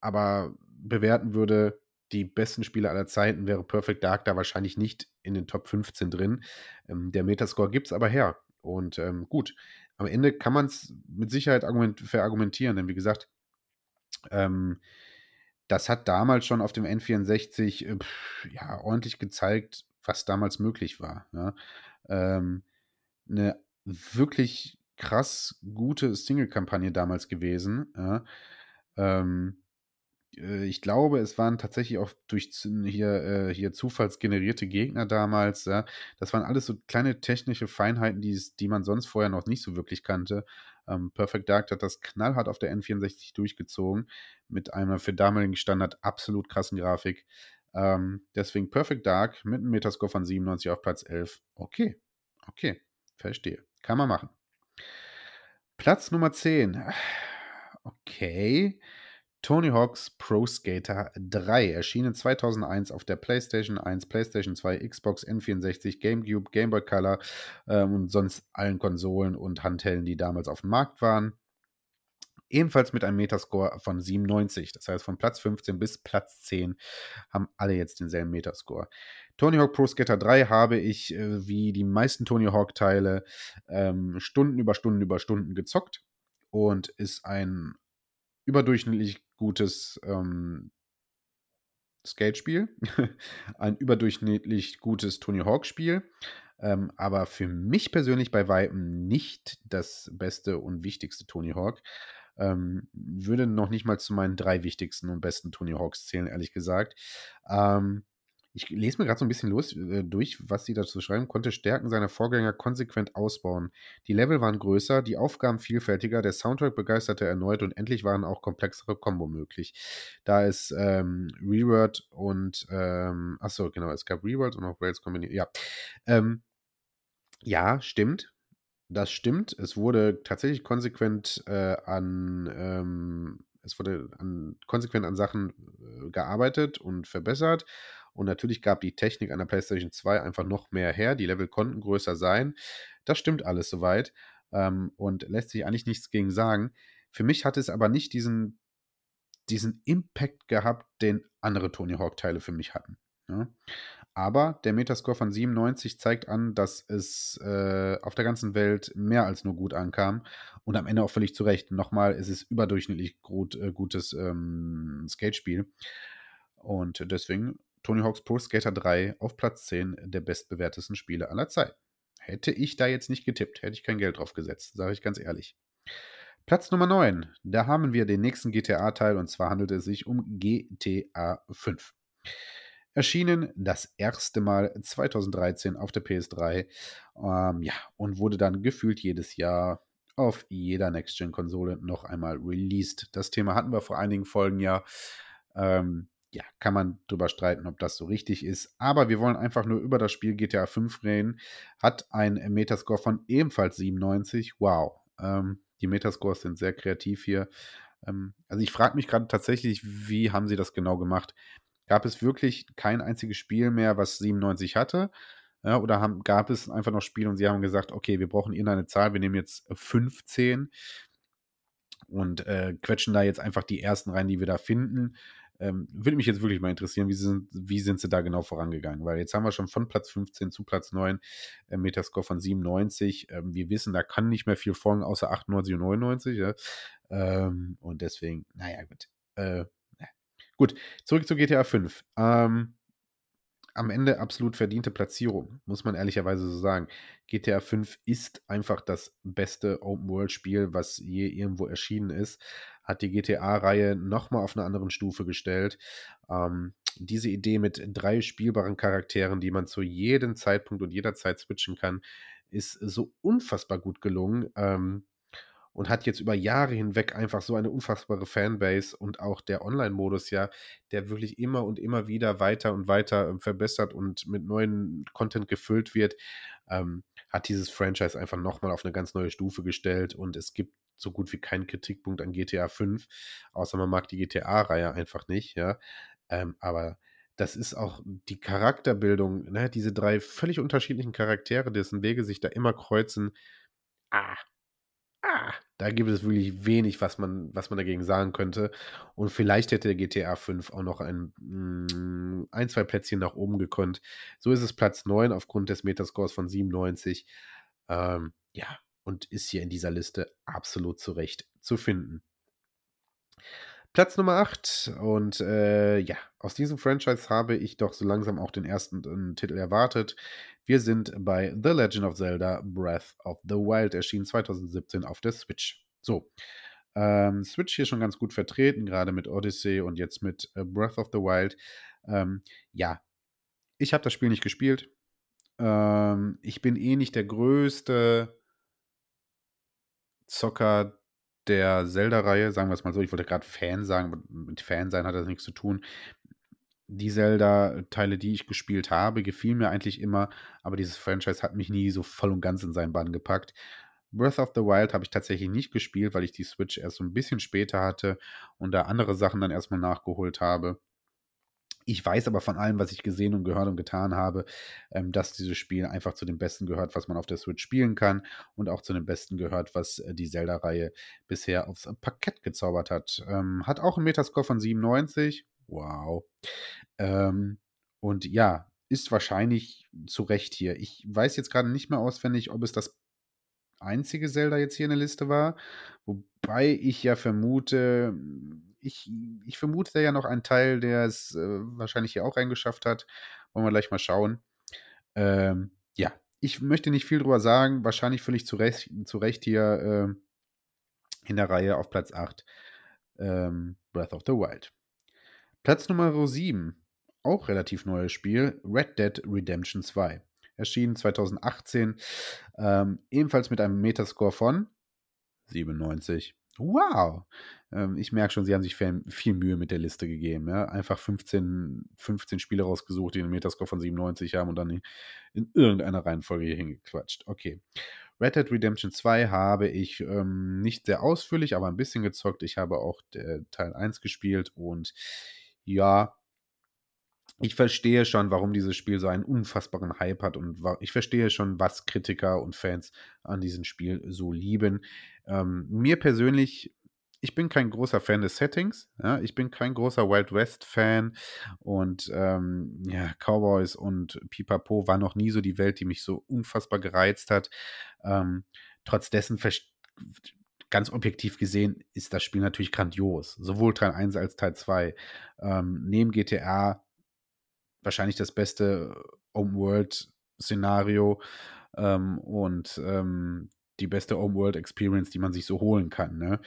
aber bewerten würde, die besten Spiele aller Zeiten wäre Perfect Dark da wahrscheinlich nicht in den Top 15 drin. Ähm, der Metascore gibt es aber her. Und ähm, gut, am Ende kann man es mit Sicherheit argument verargumentieren, denn wie gesagt, Ähm, das hat damals schon auf dem N64 äh, pf, ja, ordentlich gezeigt, was damals möglich war. Ja. Ähm, eine wirklich krass gute Single-Kampagne damals gewesen. Ja. Ähm, äh, ich glaube, es waren tatsächlich auch durch hier, äh, hier zufallsgenerierte Gegner damals. Ja. Das waren alles so kleine technische Feinheiten, die, die man sonst vorher noch nicht so wirklich kannte. Ähm, Perfect Dark hat das knallhart auf der N64 durchgezogen, mit einer für damaligen Standard absolut krassen Grafik. Ähm, deswegen Perfect Dark mit einem Metascore von 97 auf Platz 11. Okay, okay, verstehe. Kann man machen. Platz Nummer 10. Okay. Tony Hawk's Pro Skater 3 erschienen 2001 auf der PlayStation 1, PlayStation 2, Xbox N64, GameCube, Game Boy Color ähm, und sonst allen Konsolen und Handhelden, die damals auf dem Markt waren. Ebenfalls mit einem Metascore von 97. Das heißt, von Platz 15 bis Platz 10 haben alle jetzt denselben Metascore. Tony Hawk Pro Skater 3 habe ich, äh, wie die meisten Tony Hawk-Teile, ähm, Stunden über Stunden über Stunden gezockt und ist ein überdurchschnittlich gutes ähm, Skatespiel, *laughs* ein überdurchschnittlich gutes Tony Hawk-Spiel, ähm, aber für mich persönlich bei Weitem nicht das beste und wichtigste Tony Hawk. Ähm, würde noch nicht mal zu meinen drei wichtigsten und besten Tony Hawks zählen, ehrlich gesagt. Ähm, ich lese mir gerade so ein bisschen los, äh, durch, was sie dazu schreiben, konnte Stärken seiner Vorgänger konsequent ausbauen. Die Level waren größer, die Aufgaben vielfältiger, der Soundtrack begeisterte erneut und endlich waren auch komplexere Kombo möglich. Da es ähm, Reworld und, ähm, achso, genau, es gab Reworld und auch Rails kombiniert. Ja, ähm, ja, stimmt. Das stimmt. Es wurde tatsächlich konsequent äh, an, ähm, es wurde an, konsequent an Sachen äh, gearbeitet und verbessert. Und natürlich gab die Technik an der PlayStation 2 einfach noch mehr her. Die Level konnten größer sein. Das stimmt alles soweit. Ähm, und lässt sich eigentlich nichts gegen sagen. Für mich hat es aber nicht diesen, diesen Impact gehabt, den andere Tony Hawk-Teile für mich hatten. Ja? Aber der Metascore von 97 zeigt an, dass es äh, auf der ganzen Welt mehr als nur gut ankam. Und am Ende auch völlig zu Recht. Nochmal, es ist überdurchschnittlich gut, äh, gutes ähm, Skatespiel. Und deswegen Tony Hawk's Pro Skater 3 auf Platz 10 der bestbewertesten Spiele aller Zeiten. Hätte ich da jetzt nicht getippt, hätte ich kein Geld drauf gesetzt, sage ich ganz ehrlich. Platz Nummer 9. Da haben wir den nächsten GTA-Teil und zwar handelt es sich um GTA 5. Erschienen das erste Mal 2013 auf der PS3. Ähm, ja, und wurde dann gefühlt jedes Jahr auf jeder Next-Gen-Konsole noch einmal released. Das Thema hatten wir vor einigen Folgen ja. Ähm, ja, kann man drüber streiten, ob das so richtig ist. Aber wir wollen einfach nur über das Spiel GTA 5 reden. Hat ein Metascore von ebenfalls 97. Wow. Ähm, die Metascores sind sehr kreativ hier. Ähm, also ich frage mich gerade tatsächlich, wie haben sie das genau gemacht? Gab es wirklich kein einziges Spiel mehr, was 97 hatte? Ja, oder haben, gab es einfach noch Spiele und sie haben gesagt, okay, wir brauchen irgendeine Zahl, wir nehmen jetzt 15 und äh, quetschen da jetzt einfach die ersten rein, die wir da finden. Ähm, würde mich jetzt wirklich mal interessieren, wie sind, wie sind sie da genau vorangegangen? Weil jetzt haben wir schon von Platz 15 zu Platz 9 äh, Metascore von 97. Ähm, wir wissen, da kann nicht mehr viel folgen, außer 98 und 99. Ja? Ähm, und deswegen, naja, gut. Äh, Gut, zurück zu GTA 5. Ähm, am Ende absolut verdiente Platzierung, muss man ehrlicherweise so sagen. GTA 5 ist einfach das beste Open-World-Spiel, was je irgendwo erschienen ist. Hat die GTA-Reihe nochmal auf eine andere Stufe gestellt. Ähm, diese Idee mit drei spielbaren Charakteren, die man zu jedem Zeitpunkt und jederzeit switchen kann, ist so unfassbar gut gelungen. Ähm, und hat jetzt über Jahre hinweg einfach so eine unfassbare Fanbase und auch der Online-Modus ja, der wirklich immer und immer wieder weiter und weiter ähm, verbessert und mit neuen Content gefüllt wird, ähm, hat dieses Franchise einfach nochmal auf eine ganz neue Stufe gestellt und es gibt so gut wie keinen Kritikpunkt an GTA 5, außer man mag die GTA-Reihe einfach nicht, ja. Ähm, aber das ist auch die Charakterbildung, ne? diese drei völlig unterschiedlichen Charaktere, dessen Wege sich da immer kreuzen. Ah, Ah, da gibt es wirklich wenig, was man, was man dagegen sagen könnte. Und vielleicht hätte GTA 5 auch noch ein, mm, ein, zwei Plätzchen nach oben gekonnt. So ist es Platz 9 aufgrund des Metascores von 97. Ähm, ja, und ist hier in dieser Liste absolut zurecht zu finden. Platz Nummer 8. Und äh, ja, aus diesem Franchise habe ich doch so langsam auch den ersten äh, Titel erwartet. Wir sind bei The Legend of Zelda Breath of the Wild, erschienen 2017 auf der Switch. So, ähm, Switch hier schon ganz gut vertreten, gerade mit Odyssey und jetzt mit äh, Breath of the Wild. Ähm, ja, ich habe das Spiel nicht gespielt. Ähm, ich bin eh nicht der größte Zocker der Zelda-Reihe, sagen wir es mal so. Ich wollte gerade Fan sagen, mit Fan sein hat das nichts zu tun. Die Zelda-Teile, die ich gespielt habe, gefielen mir eigentlich immer, aber dieses Franchise hat mich nie so voll und ganz in seinen Bann gepackt. Breath of the Wild habe ich tatsächlich nicht gespielt, weil ich die Switch erst so ein bisschen später hatte und da andere Sachen dann erstmal nachgeholt habe. Ich weiß aber von allem, was ich gesehen und gehört und getan habe, ähm, dass dieses Spiel einfach zu den Besten gehört, was man auf der Switch spielen kann und auch zu den Besten gehört, was äh, die Zelda-Reihe bisher aufs Parkett gezaubert hat. Ähm, hat auch einen Metascore von 97. Wow. Ähm, und ja, ist wahrscheinlich zu Recht hier. Ich weiß jetzt gerade nicht mehr auswendig, ob es das einzige Zelda jetzt hier in der Liste war. Wobei ich ja vermute, ich, ich vermute ja noch einen Teil, der es äh, wahrscheinlich hier auch reingeschafft hat. Wollen wir gleich mal schauen. Ähm, ja, ich möchte nicht viel drüber sagen. Wahrscheinlich völlig zu Recht, zu Recht hier äh, in der Reihe auf Platz 8. Ähm, Breath of the Wild. Platz Nummer 7. Auch relativ neues Spiel. Red Dead Redemption 2 erschienen 2018. Ähm, ebenfalls mit einem Metascore von 97. Wow! Ähm, ich merke schon, sie haben sich viel Mühe mit der Liste gegeben. Ja? Einfach 15, 15 Spiele rausgesucht, die einen Metascore von 97 haben und dann in irgendeiner Reihenfolge hier hingequatscht. Okay. Red Dead Redemption 2 habe ich ähm, nicht sehr ausführlich, aber ein bisschen gezockt. Ich habe auch Teil 1 gespielt und ja, ich verstehe schon, warum dieses Spiel so einen unfassbaren Hype hat und ich verstehe schon, was Kritiker und Fans an diesem Spiel so lieben. Ähm, mir persönlich, ich bin kein großer Fan des Settings. Ja? Ich bin kein großer Wild West-Fan und ähm, ja, Cowboys und Pipapo war noch nie so die Welt, die mich so unfassbar gereizt hat. Ähm, trotz dessen ganz objektiv gesehen ist das Spiel natürlich grandios. Sowohl Teil 1 als Teil 2. Ähm, neben GTA wahrscheinlich das beste Open-World-Szenario ähm, und ähm, die beste Open-World-Experience, die man sich so holen kann. Ne?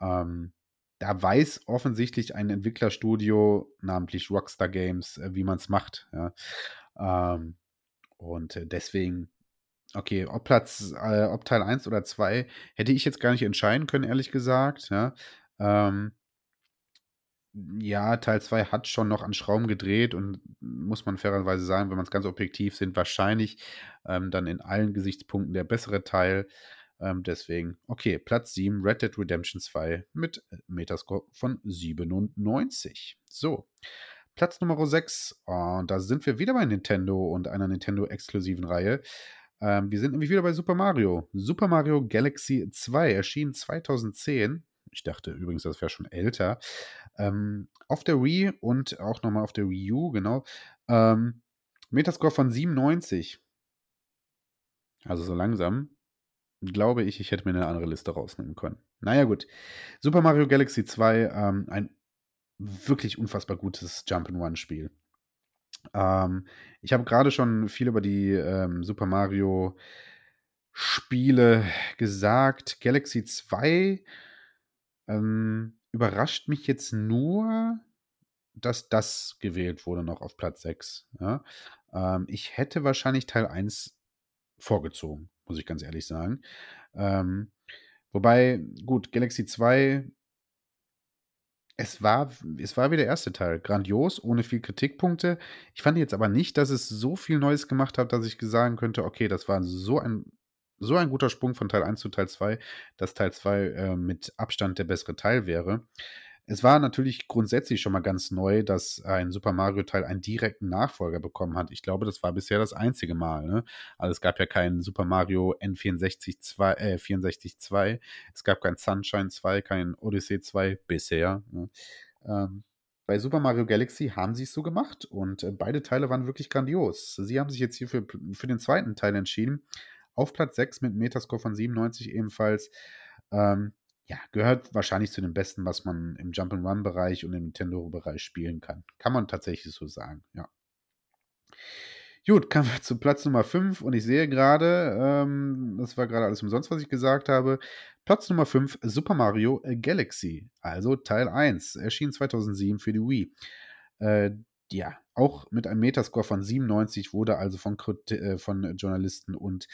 Ähm, da weiß offensichtlich ein Entwicklerstudio, namentlich Rockstar Games, äh, wie man es macht. Ja? Ähm, und äh, deswegen, okay, ob Platz, äh, ob Teil 1 oder 2, hätte ich jetzt gar nicht entscheiden können, ehrlich gesagt. Ja? Ähm, ja, Teil 2 hat schon noch an Schrauben gedreht und muss man fairerweise sagen, wenn man es ganz objektiv sind, wahrscheinlich ähm, dann in allen Gesichtspunkten der bessere Teil. Ähm, deswegen, okay, Platz 7, Red Dead Redemption 2 mit äh, Metascore von 97. So, Platz Nummer 6, und da sind wir wieder bei Nintendo und einer Nintendo-exklusiven Reihe. Ähm, wir sind nämlich wieder bei Super Mario. Super Mario Galaxy 2 erschien 2010 ich dachte übrigens, das wäre schon älter. Ähm, auf der Wii und auch nochmal auf der Wii U, genau. Ähm, Metascore von 97. Also so langsam glaube ich, ich hätte mir eine andere Liste rausnehmen können. Naja, gut. Super Mario Galaxy 2, ähm, ein wirklich unfassbar gutes Jump-and-Run-Spiel. Ähm, ich habe gerade schon viel über die ähm, Super Mario Spiele gesagt. Galaxy 2 ähm, überrascht mich jetzt nur, dass das gewählt wurde noch auf Platz 6. Ja? Ähm, ich hätte wahrscheinlich Teil 1 vorgezogen, muss ich ganz ehrlich sagen. Ähm, wobei, gut, Galaxy 2, es war, es war wie der erste Teil, grandios, ohne viel Kritikpunkte. Ich fand jetzt aber nicht, dass es so viel Neues gemacht hat, dass ich sagen könnte, okay, das war so ein so ein guter Sprung von Teil 1 zu Teil 2, dass Teil 2 äh, mit Abstand der bessere Teil wäre. Es war natürlich grundsätzlich schon mal ganz neu, dass ein Super Mario Teil einen direkten Nachfolger bekommen hat. Ich glaube, das war bisher das einzige Mal. Ne? Also es gab ja keinen Super Mario N64 2, äh, 64 2, es gab kein Sunshine 2, kein Odyssey 2 bisher. Ne? Ähm, bei Super Mario Galaxy haben sie es so gemacht und äh, beide Teile waren wirklich grandios. Sie haben sich jetzt hier für, für den zweiten Teil entschieden, auf Platz 6 mit Metascore von 97 ebenfalls. Ähm, ja, gehört wahrscheinlich zu den besten, was man im Jump-and-Run-Bereich und im Nintendo-Bereich spielen kann. Kann man tatsächlich so sagen, ja. Gut, kommen wir zu Platz Nummer 5 und ich sehe gerade, ähm, das war gerade alles umsonst, was ich gesagt habe. Platz Nummer 5, Super Mario Galaxy, also Teil 1, erschien 2007 für die Wii. Äh, ja, auch mit einem Metascore von 97 wurde also von, äh, von Journalisten und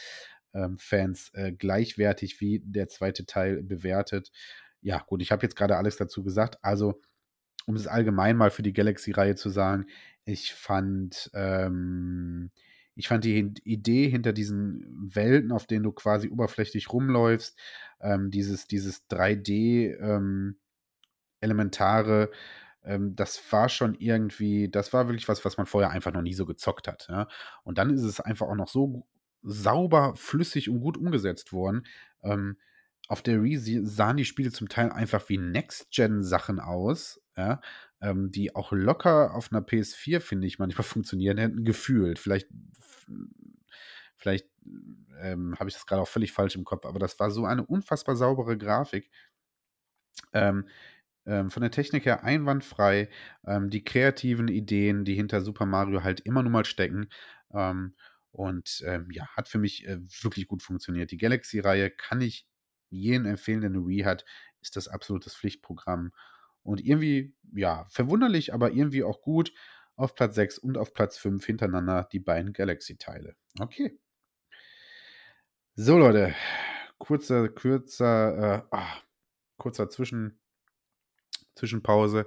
ähm, Fans äh, gleichwertig wie der zweite Teil bewertet. Ja, gut, ich habe jetzt gerade alles dazu gesagt. Also, um es allgemein mal für die Galaxy-Reihe zu sagen, ich fand, ähm, ich fand die Idee hinter diesen Welten, auf denen du quasi oberflächlich rumläufst, ähm, dieses, dieses 3D ähm, das war schon irgendwie, das war wirklich was, was man vorher einfach noch nie so gezockt hat. Ja? Und dann ist es einfach auch noch so sauber, flüssig und gut umgesetzt worden. Ähm, auf der Wii sahen die Spiele zum Teil einfach wie Next-Gen-Sachen aus, ja, ähm, die auch locker auf einer PS4, finde ich, manchmal *laughs* funktionieren hätten, gefühlt. Vielleicht, vielleicht ähm, habe ich das gerade auch völlig falsch im Kopf, aber das war so eine unfassbar saubere Grafik. Ähm, ähm, von der Technik her einwandfrei, ähm, die kreativen Ideen, die hinter Super Mario halt immer nur mal stecken. Ähm, und ähm, ja, hat für mich äh, wirklich gut funktioniert. Die Galaxy-Reihe kann ich jeden empfehlen, der eine Wii hat, ist das absolutes Pflichtprogramm. Und irgendwie, ja, verwunderlich, aber irgendwie auch gut. Auf Platz 6 und auf Platz 5 hintereinander die beiden Galaxy-Teile. Okay. So, Leute. Kurzer, kürzer, äh, ah, kurzer Zwischen, Zwischenpause.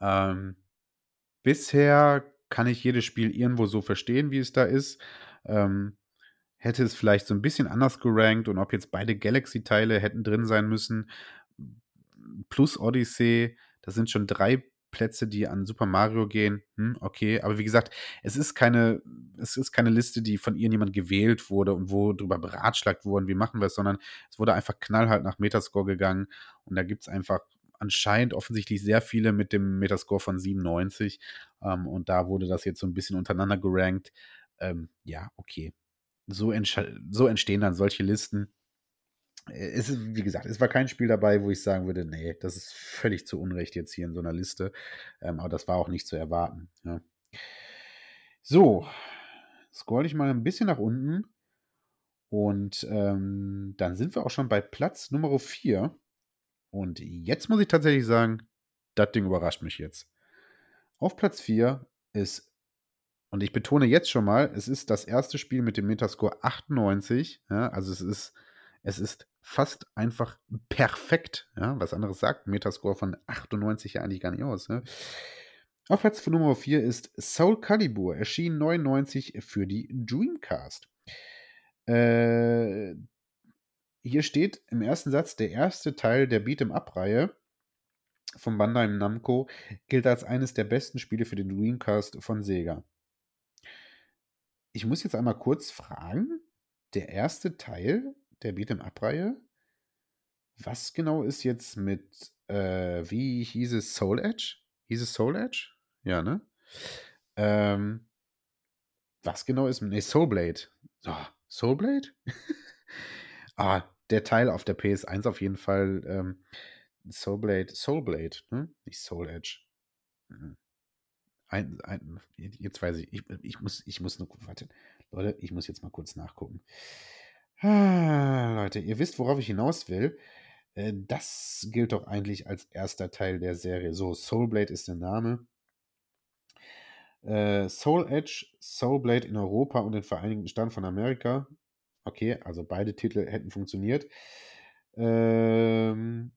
Ähm, bisher kann ich jedes Spiel irgendwo so verstehen, wie es da ist. Ähm, hätte es vielleicht so ein bisschen anders gerankt und ob jetzt beide Galaxy-Teile hätten drin sein müssen, plus Odyssey, das sind schon drei Plätze, die an Super Mario gehen. Hm, okay, aber wie gesagt, es ist keine, es ist keine Liste, die von irgendjemand gewählt wurde und wo drüber beratschlagt wurden, wie machen wir es, sondern es wurde einfach knallhart nach Metascore gegangen und da gibt es einfach anscheinend offensichtlich sehr viele mit dem Metascore von 97 ähm, und da wurde das jetzt so ein bisschen untereinander gerankt ähm, ja, okay. So, so entstehen dann solche Listen. Äh, es ist, wie gesagt, es war kein Spiel dabei, wo ich sagen würde, nee, das ist völlig zu Unrecht jetzt hier in so einer Liste. Ähm, aber das war auch nicht zu erwarten. Ja. So, scroll ich mal ein bisschen nach unten. Und ähm, dann sind wir auch schon bei Platz Nummer 4. Und jetzt muss ich tatsächlich sagen, das Ding überrascht mich jetzt. Auf Platz 4 ist und ich betone jetzt schon mal, es ist das erste Spiel mit dem Metascore 98. Ja, also es ist, es ist fast einfach perfekt. Ja, was anderes sagt Metascore von 98 ja eigentlich gar nicht aus. Ja. Auf Platz Nummer 4 ist Soul Calibur, erschien 99 für die Dreamcast. Äh, hier steht im ersten Satz, der erste Teil der Beat'em-up-Reihe von Bandai Namco gilt als eines der besten Spiele für den Dreamcast von Sega ich muss jetzt einmal kurz fragen, der erste Teil der Beat'em-up-Reihe, was genau ist jetzt mit, äh, wie hieß es, Soul Edge? Hieß es Soul Edge? Ja, ne? Ähm, was genau ist, ne, Soulblade. So, Soulblade? *laughs* ah, der Teil auf der PS1 auf jeden Fall, ähm, Soulblade, Soulblade, ne? Nicht Soul Edge. Mhm. Ein, ein, jetzt weiß ich, ich, ich, muss, ich muss nur, warte, Leute, ich muss jetzt mal kurz nachgucken. Ah, Leute, ihr wisst, worauf ich hinaus will. Äh, das gilt doch eigentlich als erster Teil der Serie. So, Soulblade ist der Name. Äh, Soul Edge, Soulblade in Europa und den Vereinigten Staaten von Amerika. Okay, also beide Titel hätten funktioniert. Ähm,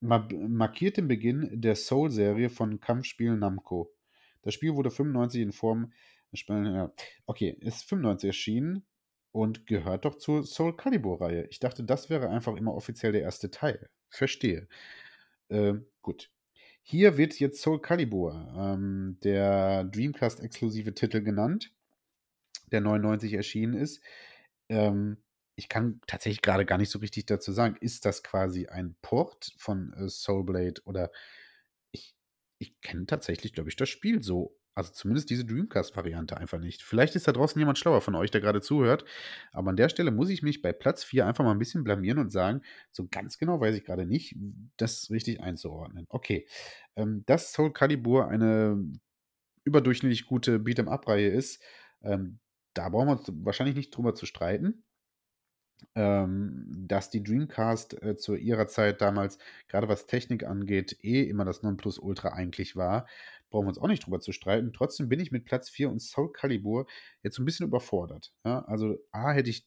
markiert den Beginn der Soul-Serie von Kampfspielen Namco. Das Spiel wurde 95 in Form. Okay, ist 95 erschienen und gehört doch zur Soul Calibur-Reihe. Ich dachte, das wäre einfach immer offiziell der erste Teil. Verstehe. Ähm, gut. Hier wird jetzt Soul Calibur, ähm, der Dreamcast-exklusive Titel genannt, der 99 erschienen ist. Ähm, ich kann tatsächlich gerade gar nicht so richtig dazu sagen, ist das quasi ein Port von äh, Soulblade oder ich kenne tatsächlich, glaube ich, das Spiel so Also zumindest diese Dreamcast-Variante einfach nicht. Vielleicht ist da draußen jemand schlauer von euch, der gerade zuhört. Aber an der Stelle muss ich mich bei Platz 4 einfach mal ein bisschen blamieren und sagen, so ganz genau weiß ich gerade nicht, das richtig einzuordnen. Okay, ähm, dass Soul Calibur eine überdurchschnittlich gute Beat'em-up-Reihe ist, ähm, da brauchen wir uns wahrscheinlich nicht drüber zu streiten ähm, dass die Dreamcast äh, zu ihrer Zeit damals, gerade was Technik angeht, eh immer das Nonplusultra eigentlich war. Brauchen wir uns auch nicht drüber zu streiten. Trotzdem bin ich mit Platz 4 und Soul Calibur jetzt so ein bisschen überfordert. Ja? Also, A, hätte ich,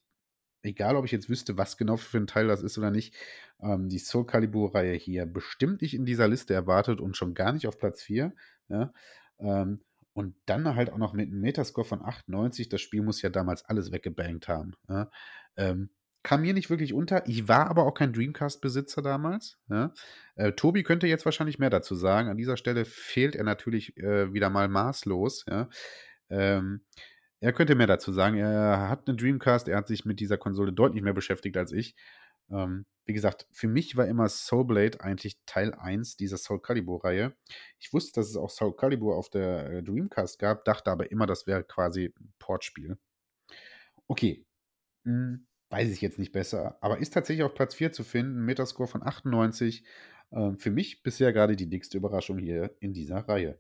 egal ob ich jetzt wüsste, was genau für ein Teil das ist oder nicht, ähm, die Soul Calibur-Reihe hier bestimmt nicht in dieser Liste erwartet und schon gar nicht auf Platz 4. Ja? Ähm, und dann halt auch noch mit einem Metascore von 98. Das Spiel muss ja damals alles weggebankt haben. Ja? Ähm, kam mir nicht wirklich unter. Ich war aber auch kein Dreamcast-Besitzer damals. Ja. Äh, Tobi könnte jetzt wahrscheinlich mehr dazu sagen. An dieser Stelle fehlt er natürlich äh, wieder mal maßlos. Ja. Ähm, er könnte mehr dazu sagen. Er hat eine Dreamcast, er hat sich mit dieser Konsole deutlich mehr beschäftigt als ich. Ähm, wie gesagt, für mich war immer Soul Blade eigentlich Teil 1 dieser Soul Calibur-Reihe. Ich wusste, dass es auch Soul Calibur auf der äh, Dreamcast gab, dachte aber immer, das wäre quasi ein Portspiel. Okay. Hm weiß ich jetzt nicht besser, aber ist tatsächlich auf Platz 4 zu finden, Metascore von 98. Ähm, für mich bisher gerade die dickste Überraschung hier in dieser Reihe.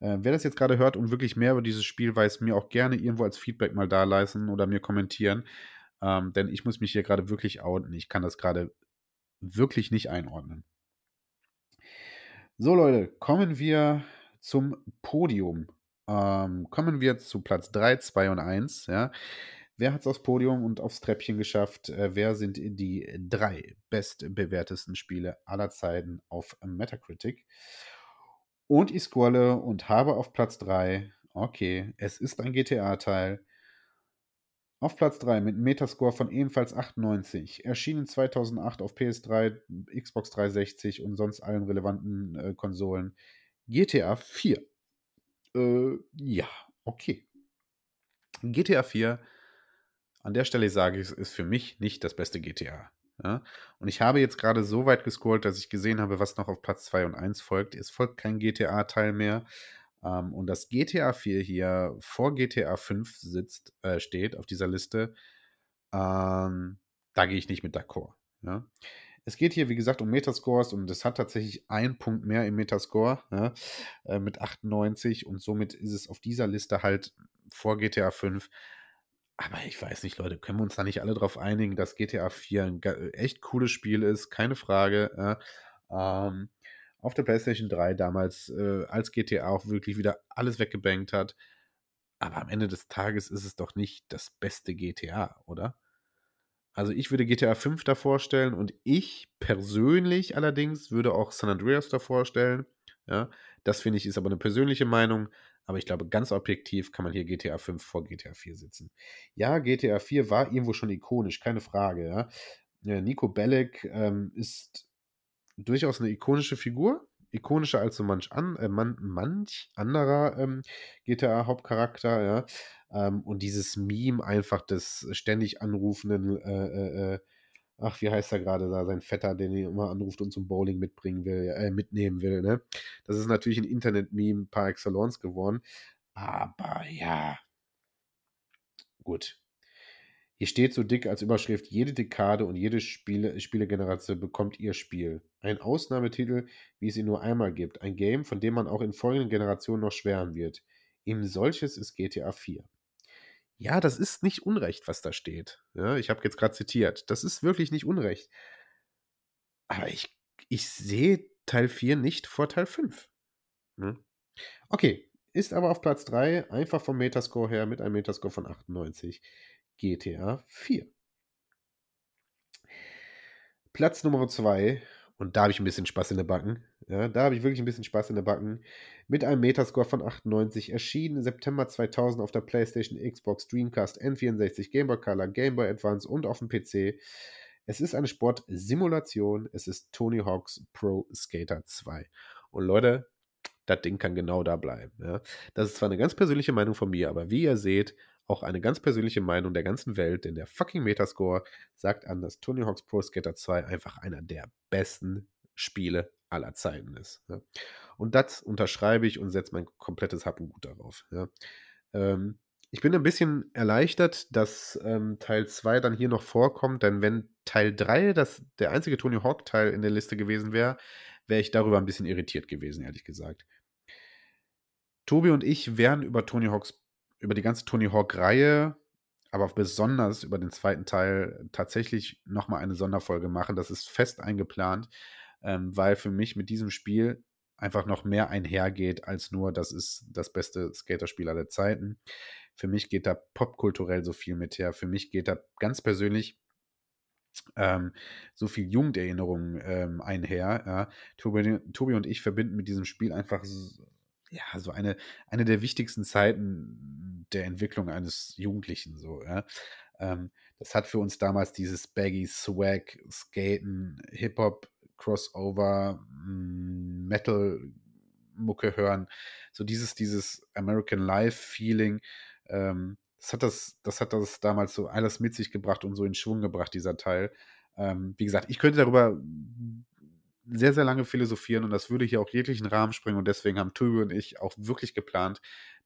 Äh, wer das jetzt gerade hört und wirklich mehr über dieses Spiel weiß, mir auch gerne irgendwo als Feedback mal da leisten oder mir kommentieren, ähm, denn ich muss mich hier gerade wirklich outen. Ich kann das gerade wirklich nicht einordnen. So Leute, kommen wir zum Podium. Ähm, kommen wir zu Platz 3, 2 und 1. Ja. Wer hat es aufs Podium und aufs Treppchen geschafft? Äh, wer sind die drei bestbewertesten Spiele aller Zeiten auf Metacritic? Und ich scrolle und habe auf Platz 3, okay, es ist ein GTA-Teil. Auf Platz 3 mit einem Metascore von ebenfalls 98, erschienen 2008 auf PS3, Xbox 360 und sonst allen relevanten äh, Konsolen. GTA 4. Äh, ja, okay. GTA 4 an der Stelle sage ich, es ist für mich nicht das beste GTA. Ja? Und ich habe jetzt gerade so weit gescrollt, dass ich gesehen habe, was noch auf Platz 2 und 1 folgt. Es folgt kein GTA-Teil mehr. Ähm, und das GTA 4 hier vor GTA 5 sitzt, äh, steht auf dieser Liste. Ähm, da gehe ich nicht mit d'accord. Ja? Es geht hier, wie gesagt, um Metascores und es hat tatsächlich einen Punkt mehr im Metascore ja, äh, mit 98 und somit ist es auf dieser Liste halt vor GTA 5 aber ich weiß nicht, Leute, können wir uns da nicht alle drauf einigen, dass GTA 4 ein echt cooles Spiel ist, keine Frage. Ja. Ähm, auf der PlayStation 3 damals, äh, als GTA auch wirklich wieder alles weggebankt hat. Aber am Ende des Tages ist es doch nicht das beste GTA, oder? Also ich würde GTA 5 davor stellen und ich persönlich allerdings würde auch San Andreas davor stellen. Ja, das finde ich ist aber eine persönliche Meinung. Aber ich glaube, ganz objektiv kann man hier GTA 5 vor GTA 4 sitzen. Ja, GTA 4 war irgendwo schon ikonisch, keine Frage. Ja. Ja, Nico Bellic ähm, ist durchaus eine ikonische Figur. Ikonischer als so manch, an, äh, man, manch anderer ähm, GTA-Hauptcharakter, ja. Ähm, und dieses Meme einfach des ständig anrufenden äh, äh, äh ach, wie heißt er gerade da, sein Vetter, den er immer anruft und zum Bowling mitbringen will, äh, mitnehmen will, ne? Das ist natürlich ein Internet-Meme par excellence geworden. Aber ja. Gut. Hier steht so dick als Überschrift, jede Dekade und jede Spiele, Spielegeneration bekommt ihr Spiel. Ein Ausnahmetitel, wie es ihn nur einmal gibt. Ein Game, von dem man auch in folgenden Generationen noch schwärmen wird. Ihm solches ist GTA 4. Ja, das ist nicht Unrecht, was da steht. Ja, ich habe jetzt gerade zitiert. Das ist wirklich nicht Unrecht. Aber ich, ich sehe Teil 4 nicht vor Teil 5. Hm? Okay, ist aber auf Platz 3, einfach vom Metascore her mit einem Metascore von 98. GTA 4. Platz Nummer 2, und da habe ich ein bisschen Spaß in der Backen. Ja, da habe ich wirklich ein bisschen Spaß in der Backen. Mit einem Metascore von 98 erschienen September 2000 auf der PlayStation, Xbox, Dreamcast, N64, Game Boy Color, Game Boy Advance und auf dem PC. Es ist eine Sportsimulation. Es ist Tony Hawk's Pro Skater 2. Und Leute, das Ding kann genau da bleiben. Ja. Das ist zwar eine ganz persönliche Meinung von mir, aber wie ihr seht, auch eine ganz persönliche Meinung der ganzen Welt, denn der fucking Metascore sagt an, dass Tony Hawk's Pro Skater 2 einfach einer der besten Spiele aller Zeiten ist. Ja. Und das unterschreibe ich und setze mein komplettes Hab und Gut darauf. Ja. Ähm, ich bin ein bisschen erleichtert, dass ähm, Teil 2 dann hier noch vorkommt, denn wenn Teil 3 das, der einzige Tony Hawk-Teil in der Liste gewesen wäre, wäre ich darüber ein bisschen irritiert gewesen, ehrlich gesagt. Tobi und ich werden über Tony Hawks, über die ganze Tony Hawk-Reihe, aber besonders über den zweiten Teil tatsächlich nochmal eine Sonderfolge machen. Das ist fest eingeplant, ähm, weil für mich mit diesem Spiel einfach noch mehr einhergeht als nur, das ist das beste Skaterspiel aller Zeiten. Für mich geht da popkulturell so viel mit her. Für mich geht da ganz persönlich ähm, so viel Jugenderinnerungen ähm, einher. Ja. Tobi, Tobi, und ich verbinden mit diesem Spiel einfach ja, so eine, eine der wichtigsten Zeiten der Entwicklung eines Jugendlichen. So, ja. Ähm, das hat für uns damals dieses Baggy Swag, Skaten, Hip-Hop, Crossover, mm, Metal Mucke hören, so dieses, dieses American Life Feeling, ähm, das hat das, das hat das damals so alles mit sich gebracht und so in Schwung gebracht, dieser Teil. Ähm, wie gesagt, ich könnte darüber sehr, sehr lange philosophieren und das würde hier auch jeglichen Rahmen springen und deswegen haben Tobi und ich auch wirklich geplant,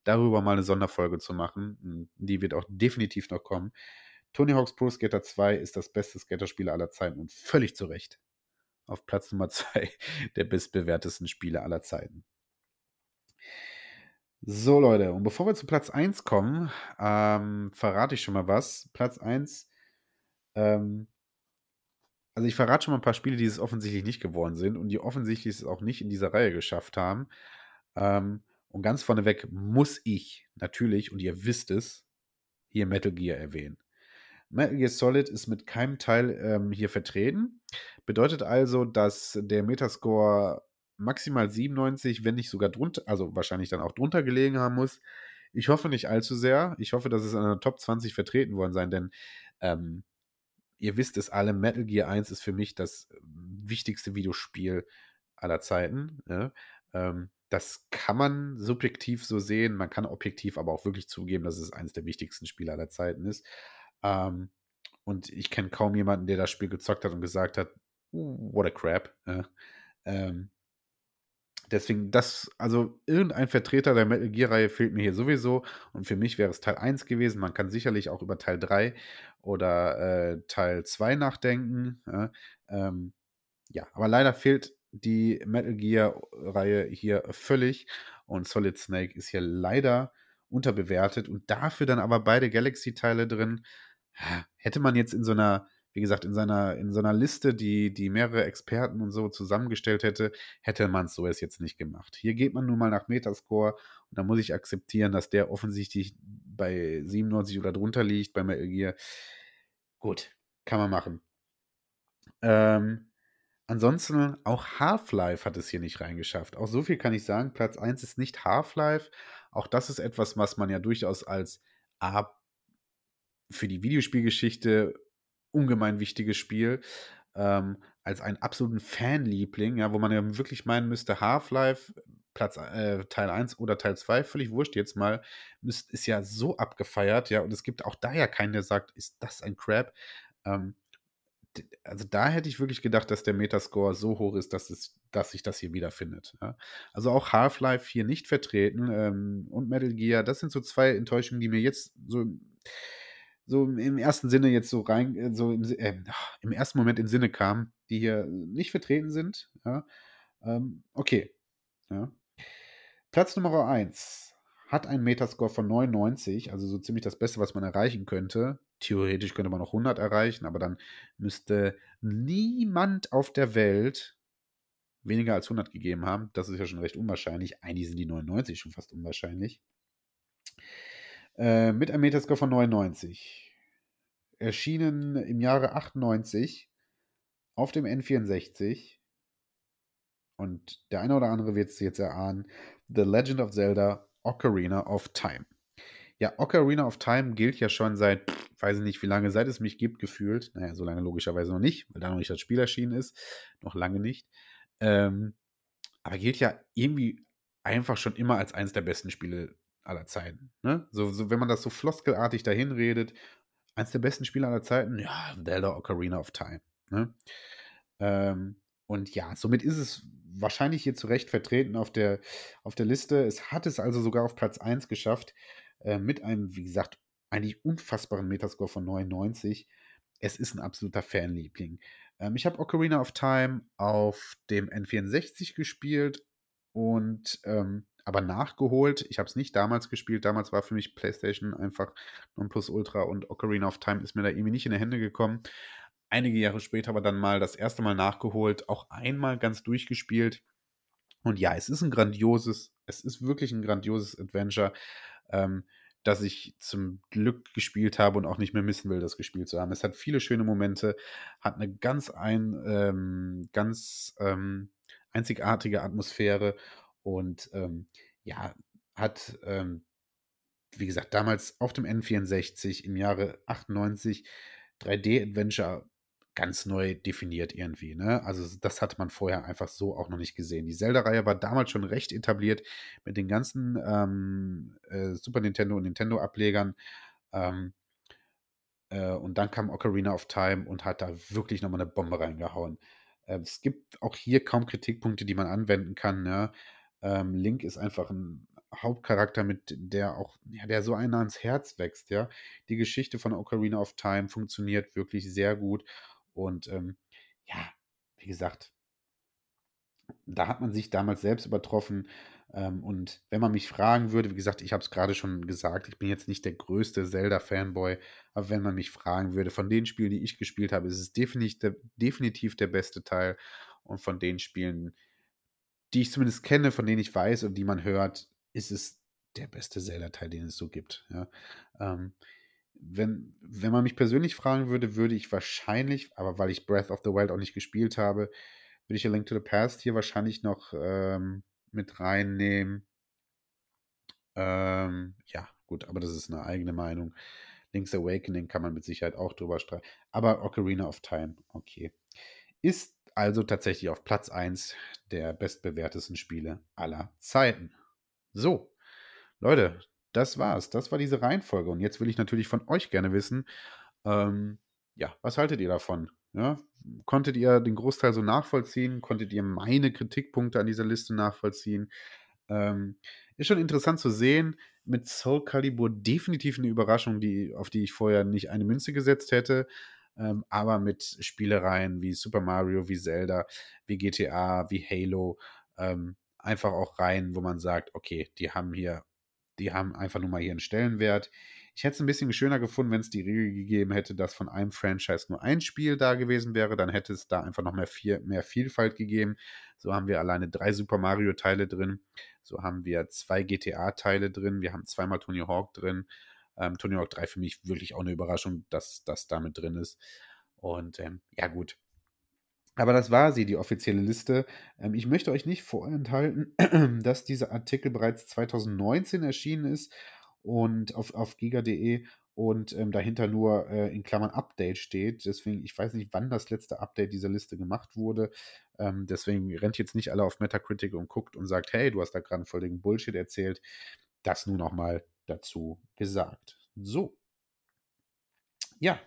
darüber mal eine Sonderfolge zu machen. Die wird auch definitiv noch kommen. Tony Hawk's Pro Skater 2 ist das beste Skaterspiel aller Zeiten und völlig zu Recht. Auf Platz Nummer *laughs* 2 der bestbewertesten Spiele aller Zeiten. So, Leute, und bevor wir zu Platz 1 kommen, ähm, verrate ich schon mal was. Platz 1, ähm, also ich verrate schon mal ein paar Spiele, die es offensichtlich nicht geworden sind und die offensichtlich es auch nicht in dieser Reihe geschafft haben. Ähm, und ganz vorneweg muss ich natürlich, und ihr wisst es, hier Metal Gear erwähnen. Metal Gear Solid ist mit keinem Teil ähm, hier vertreten. Bedeutet also, dass der Metascore maximal 97, wenn nicht sogar drunter, also wahrscheinlich dann auch drunter gelegen haben muss. Ich hoffe nicht allzu sehr. Ich hoffe, dass es in der Top 20 vertreten worden sein, denn ähm, ihr wisst es alle, Metal Gear 1 ist für mich das wichtigste Videospiel aller Zeiten. Ja? Ähm, das kann man subjektiv so sehen, man kann objektiv aber auch wirklich zugeben, dass es eines der wichtigsten Spiele aller Zeiten ist. Ähm, und ich kenne kaum jemanden, der das Spiel gezockt hat und gesagt hat, what a crap. Ja? Ähm, Deswegen, das, also irgendein Vertreter der Metal Gear-Reihe fehlt mir hier sowieso. Und für mich wäre es Teil 1 gewesen. Man kann sicherlich auch über Teil 3 oder äh, Teil 2 nachdenken. Ja, ähm, ja, aber leider fehlt die Metal Gear-Reihe hier völlig. Und Solid Snake ist hier leider unterbewertet. Und dafür dann aber beide Galaxy-Teile drin. Hätte man jetzt in so einer wie gesagt, in seiner, in so einer Liste, die, die mehrere Experten und so zusammengestellt hätte, hätte man es so es jetzt nicht gemacht. Hier geht man nun mal nach Metascore und da muss ich akzeptieren, dass der offensichtlich bei 97 oder drunter liegt bei Metal Gear. Gut, kann man machen. Ähm, ansonsten auch Half-Life hat es hier nicht reingeschafft. Auch so viel kann ich sagen. Platz 1 ist nicht Half-Life. Auch das ist etwas, was man ja durchaus als A für die Videospielgeschichte ungemein wichtiges Spiel. Ähm, als einen absoluten Fanliebling, ja, wo man ja wirklich meinen müsste, Half-Life, Platz äh, Teil 1 oder Teil 2, völlig wurscht jetzt mal, ist, ist ja so abgefeiert, ja, und es gibt auch da ja keinen, der sagt, ist das ein Crap. Ähm, also da hätte ich wirklich gedacht, dass der Metascore so hoch ist, dass, es, dass sich das hier wiederfindet. Ja. Also auch Half-Life hier nicht vertreten ähm, und Metal Gear, das sind so zwei Enttäuschungen, die mir jetzt so so im ersten Sinne jetzt so rein, äh, so im, äh, im ersten Moment in Sinne kamen, die hier nicht vertreten sind. Ja. Ähm, okay. Ja. Platz Nummer 1 hat einen Metascore von 99, also so ziemlich das Beste, was man erreichen könnte. Theoretisch könnte man noch 100 erreichen, aber dann müsste niemand auf der Welt weniger als 100 gegeben haben. Das ist ja schon recht unwahrscheinlich. Eigentlich sind die 99 schon fast unwahrscheinlich. Äh, mit einem Metascore von 99. Erschienen im Jahre 98 auf dem N64. Und der eine oder andere wird es jetzt erahnen. The Legend of Zelda Ocarina of Time. Ja, Ocarina of Time gilt ja schon seit, weiß ich nicht wie lange, seit es mich gibt, gefühlt. Naja, so lange logischerweise noch nicht, weil da noch nicht das Spiel erschienen ist. Noch lange nicht. Ähm, aber gilt ja irgendwie einfach schon immer als eines der besten Spiele aller Zeiten. Ne? So, so, wenn man das so floskelartig dahin redet, eins der besten Spiele aller Zeiten, ja, Zelda Ocarina of Time. Ne? Ähm, und ja, somit ist es wahrscheinlich hier zu Recht vertreten auf der, auf der Liste. Es hat es also sogar auf Platz 1 geschafft, äh, mit einem, wie gesagt, eigentlich unfassbaren Metascore von 99. Es ist ein absoluter Fanliebling. Ähm, ich habe Ocarina of Time auf dem N64 gespielt und ähm, aber nachgeholt. Ich habe es nicht damals gespielt. Damals war für mich PlayStation einfach Nonplusultra und Ocarina of Time ist mir da irgendwie nicht in die Hände gekommen. Einige Jahre später aber dann mal das erste Mal nachgeholt, auch einmal ganz durchgespielt. Und ja, es ist ein grandioses, es ist wirklich ein grandioses Adventure. Ähm, dass ich zum Glück gespielt habe und auch nicht mehr missen will, das gespielt zu haben. Es hat viele schöne Momente, hat eine ganz ein, ähm, ganz ähm, einzigartige Atmosphäre und ähm, ja, hat, ähm, wie gesagt, damals auf dem N64 im Jahre 98 3D-Adventure ganz neu definiert irgendwie. Ne? Also das hatte man vorher einfach so auch noch nicht gesehen. Die Zelda-Reihe war damals schon recht etabliert mit den ganzen ähm, äh, Super Nintendo und Nintendo-Ablegern. Ähm, äh, und dann kam Ocarina of Time und hat da wirklich nochmal eine Bombe reingehauen. Äh, es gibt auch hier kaum Kritikpunkte, die man anwenden kann. Ne? Ähm, Link ist einfach ein Hauptcharakter, mit der auch, ja, der so einer ans Herz wächst, ja. Die Geschichte von Ocarina of Time funktioniert wirklich sehr gut. Und ähm, ja, wie gesagt, da hat man sich damals selbst übertroffen. Ähm, und wenn man mich fragen würde, wie gesagt, ich habe es gerade schon gesagt, ich bin jetzt nicht der größte Zelda-Fanboy, aber wenn man mich fragen würde, von den Spielen, die ich gespielt habe, ist es definitiv der, definitiv der beste Teil. Und von den Spielen, die ich zumindest kenne, von denen ich weiß und die man hört, ist es der beste Zelda-Teil, den es so gibt. Ja. Ähm, wenn, wenn man mich persönlich fragen würde, würde ich wahrscheinlich, aber weil ich Breath of the Wild auch nicht gespielt habe, würde ich A Link to the Past hier wahrscheinlich noch ähm, mit reinnehmen. Ähm, ja, gut, aber das ist eine eigene Meinung. Link's Awakening kann man mit Sicherheit auch drüber streiten. Aber Ocarina of Time, okay. Ist also tatsächlich auf Platz 1 der bestbewertesten Spiele aller Zeiten. So, Leute, das war's. Das war diese Reihenfolge. Und jetzt will ich natürlich von euch gerne wissen, ähm, ja, was haltet ihr davon? Ja, konntet ihr den Großteil so nachvollziehen? Konntet ihr meine Kritikpunkte an dieser Liste nachvollziehen? Ähm, ist schon interessant zu sehen. Mit Soul Calibur definitiv eine Überraschung, die, auf die ich vorher nicht eine Münze gesetzt hätte. Ähm, aber mit Spielereien wie Super Mario, wie Zelda, wie GTA, wie Halo, ähm, einfach auch rein, wo man sagt, okay, die haben hier die haben einfach nur mal hier einen Stellenwert. Ich hätte es ein bisschen schöner gefunden, wenn es die Regel gegeben hätte, dass von einem Franchise nur ein Spiel da gewesen wäre. Dann hätte es da einfach noch mehr, viel, mehr Vielfalt gegeben. So haben wir alleine drei Super Mario-Teile drin. So haben wir zwei GTA-Teile drin. Wir haben zweimal Tony Hawk drin. Ähm, Tony Hawk 3 für mich wirklich auch eine Überraschung, dass das damit drin ist. Und ähm, ja, gut. Aber das war sie, die offizielle Liste. Ähm, ich möchte euch nicht vorenthalten, *clears throat* dass dieser Artikel bereits 2019 erschienen ist und auf, auf giga.de und ähm, dahinter nur äh, in Klammern Update steht. Deswegen, ich weiß nicht, wann das letzte Update dieser Liste gemacht wurde. Ähm, deswegen rennt jetzt nicht alle auf Metacritic und guckt und sagt, hey, du hast da gerade voll den Bullshit erzählt. Das nur noch mal dazu gesagt. So. Ja.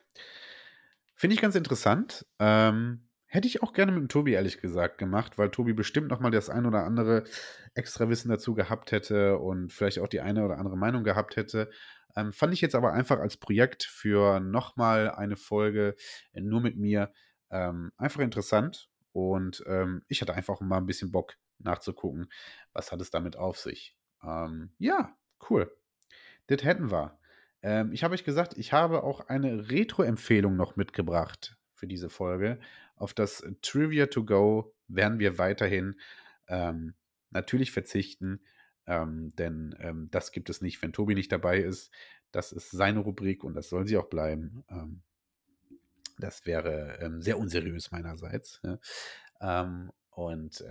Finde ich ganz interessant. Ähm, Hätte ich auch gerne mit dem Tobi, ehrlich gesagt, gemacht, weil Tobi bestimmt nochmal das ein oder andere extra Wissen dazu gehabt hätte und vielleicht auch die eine oder andere Meinung gehabt hätte. Ähm, fand ich jetzt aber einfach als Projekt für nochmal eine Folge äh, nur mit mir ähm, einfach interessant. Und ähm, ich hatte einfach mal ein bisschen Bock nachzugucken, was hat es damit auf sich. Ähm, ja, cool. Das hätten wir. Ähm, ich habe euch gesagt, ich habe auch eine Retro-Empfehlung noch mitgebracht für diese Folge. Auf das Trivia to Go werden wir weiterhin ähm, natürlich verzichten, ähm, denn ähm, das gibt es nicht, wenn Tobi nicht dabei ist. Das ist seine Rubrik und das soll sie auch bleiben. Ähm, das wäre sehr unseriös meinerseits. Ja. Ähm, und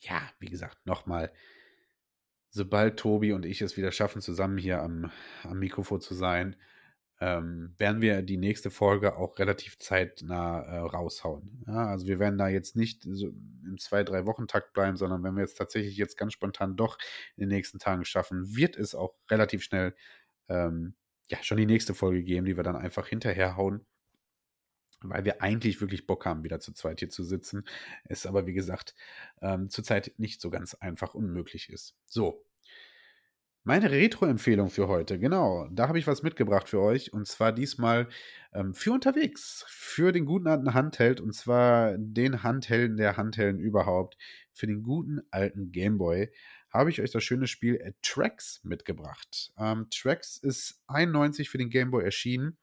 ja, wie gesagt, nochmal, sobald Tobi und ich es wieder schaffen, zusammen hier am, am Mikrofon zu sein, ähm, werden wir die nächste Folge auch relativ zeitnah äh, raushauen. Ja, also wir werden da jetzt nicht so im zwei, drei Wochen Takt bleiben, sondern wenn wir jetzt tatsächlich jetzt ganz spontan doch in den nächsten Tagen schaffen, wird es auch relativ schnell ähm, ja schon die nächste Folge geben, die wir dann einfach hinterherhauen. Weil wir eigentlich wirklich Bock haben, wieder zu zweit hier zu sitzen. Es aber, wie gesagt, ähm, zurzeit nicht so ganz einfach unmöglich ist. So. Meine Retro-Empfehlung für heute, genau, da habe ich was mitgebracht für euch und zwar diesmal ähm, für unterwegs, für den guten alten Handheld und zwar den Handhelden der Handhelden überhaupt, für den guten alten Gameboy habe ich euch das schöne Spiel äh, Tracks mitgebracht. Ähm, Tracks ist 91 für den Gameboy erschienen,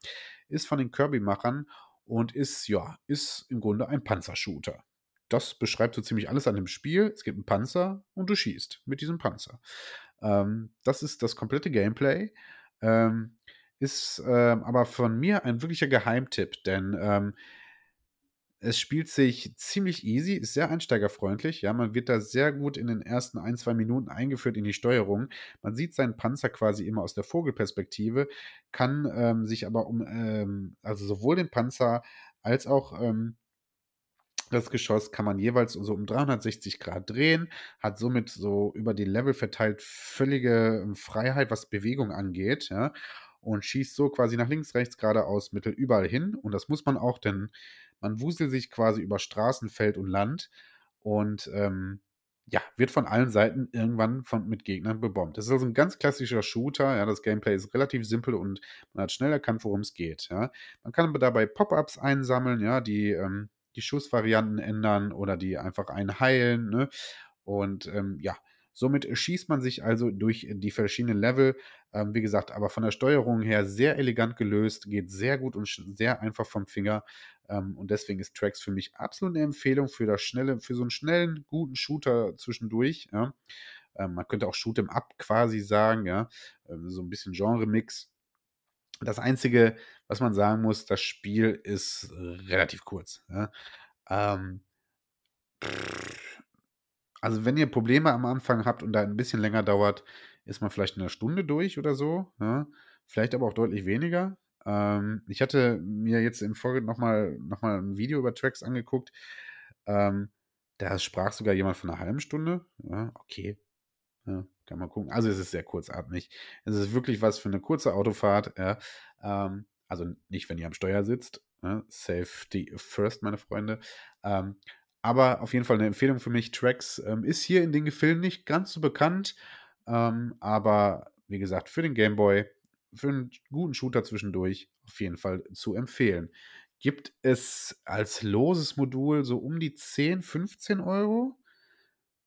ist von den Kirby-Machern und ist, ja, ist im Grunde ein Panzershooter. Das beschreibt so ziemlich alles an dem Spiel. Es gibt einen Panzer und du schießt mit diesem Panzer. Ähm, das ist das komplette Gameplay. Ähm, ist ähm, aber von mir ein wirklicher Geheimtipp, denn ähm, es spielt sich ziemlich easy, ist sehr einsteigerfreundlich. Ja, man wird da sehr gut in den ersten ein, zwei Minuten eingeführt in die Steuerung. Man sieht seinen Panzer quasi immer aus der Vogelperspektive, kann ähm, sich aber um, ähm, also sowohl den Panzer als auch ähm, das Geschoss kann man jeweils so um 360 Grad drehen, hat somit so über die Level verteilt völlige ähm, Freiheit, was Bewegung angeht, ja, und schießt so quasi nach links, rechts, geradeaus, mittel überall hin. Und das muss man auch, denn man wuselt sich quasi über Straßen, Feld und Land und ähm, ja, wird von allen Seiten irgendwann von, mit Gegnern bebombt. Das ist also ein ganz klassischer Shooter. Ja, das Gameplay ist relativ simpel und man hat schnell erkannt, worum es geht. Ja. Man kann dabei Pop-ups einsammeln, ja, die ähm, die Schussvarianten ändern oder die einfach einen heilen. Ne? Und ähm, ja, Somit schießt man sich also durch die verschiedenen Level. Ähm, wie gesagt, aber von der Steuerung her sehr elegant gelöst, geht sehr gut und sehr einfach vom Finger. Ähm, und deswegen ist Tracks für mich absolut eine Empfehlung für das schnelle, für so einen schnellen, guten Shooter zwischendurch. Ja. Ähm, man könnte auch Shoot'em Up quasi sagen, ja. Ähm, so ein bisschen Genre-Mix. Das Einzige, was man sagen muss, das Spiel ist relativ kurz. Ja. Ähm, also, wenn ihr Probleme am Anfang habt und da ein bisschen länger dauert, ist man vielleicht in 'ner Stunde durch oder so, ja? Vielleicht aber auch deutlich weniger. Ähm, ich hatte mir jetzt im Folge noch mal noch mal 'n Video über Tracks angeguckt. Ähm, da sprach sogar jemand von 'ner halben Stunde. Ja, okay. Ja, kann man gucken. Also, es ist sehr kurzatmig. Es ist wirklich was für eine kurze Autofahrt, ja. Ähm, also, nicht, wenn ihr am Steuer sitzt, ne? Safety first, meine Freunde. Ähm, aber auf jeden Fall eine Empfehlung für mich. Tracks ähm, ist hier in den Gefilden nicht ganz so bekannt, ähm, aber wie gesagt, für den Gameboy, für einen guten Shooter zwischendurch auf jeden Fall zu empfehlen. Gibt es als loses Modul so um die 10, 15 Euro?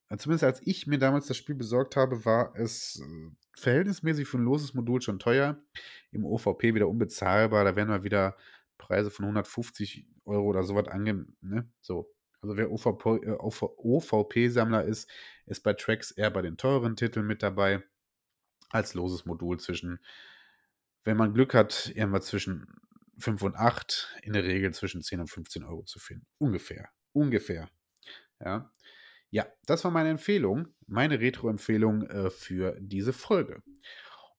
Äh, zumindest als ich mir damals das Spiel besorgt habe, war es äh, verhältnismäßig für ein loses Modul schon teuer. Im OVP wieder unbezahlbar. Da werden wir wieder Preise von 150 Euro oder sowas angehen. Ne? So, also wer OVP-Sammler äh, ist, ist bei Tracks eher bei den teuren Titeln mit dabei, als loses Modul zwischen, wenn man Glück hat, irgendwas zwischen 5 und 8, in der Regel zwischen 10 und 15 Euro zu finden. Ungefähr. Ungefähr. Ja. Ja, das war meine Empfehlung, meine Retro-Empfehlung äh, für diese Folge.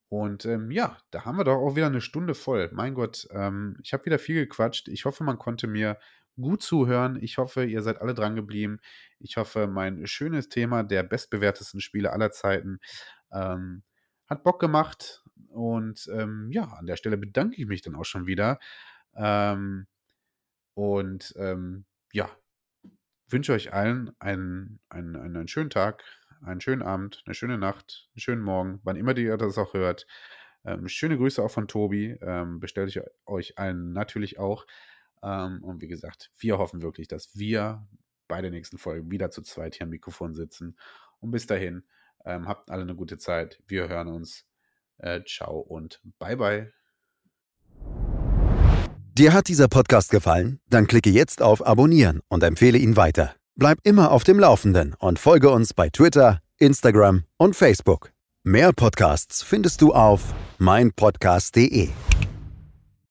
Und ähm, ja, da haben wir doch auch wieder eine Stunde voll. Mein Gott, ähm, ich habe wieder viel gequatscht. Ich hoffe, man konnte mir gut zuhören. Ich hoffe, ihr seid alle dran geblieben. Ich hoffe, mein schönes Thema der bestbewertesten Spiele aller Zeiten ähm, hat Bock gemacht. Und ähm, ja, an der Stelle bedanke ich mich dann auch schon wieder. Ähm, und ähm, ja, wünsche euch allen einen, einen, einen schönen Tag, einen schönen Abend, eine schöne Nacht, einen schönen Morgen, wann immer ihr das auch hört. Ähm, schöne Grüße auch von Tobi. Ähm, bestellt ich euch allen natürlich auch. Ähm, und wie gesagt, wir hoffen wirklich, dass wir bei der nächsten Folge wieder zu zweit hier am Mikrofon sitzen. Und bis dahin, ähm, habt alle eine gute Zeit. Wir hören uns. Äh, ciao und bye bye. Dir hat dieser Podcast gefallen? Dann klicke jetzt auf Abonnieren und empfehle ihn weiter. Bleib immer auf dem Laufenden und folge uns bei Twitter, Instagram und Facebook. Mehr Podcasts findest du auf meinpodcast.de.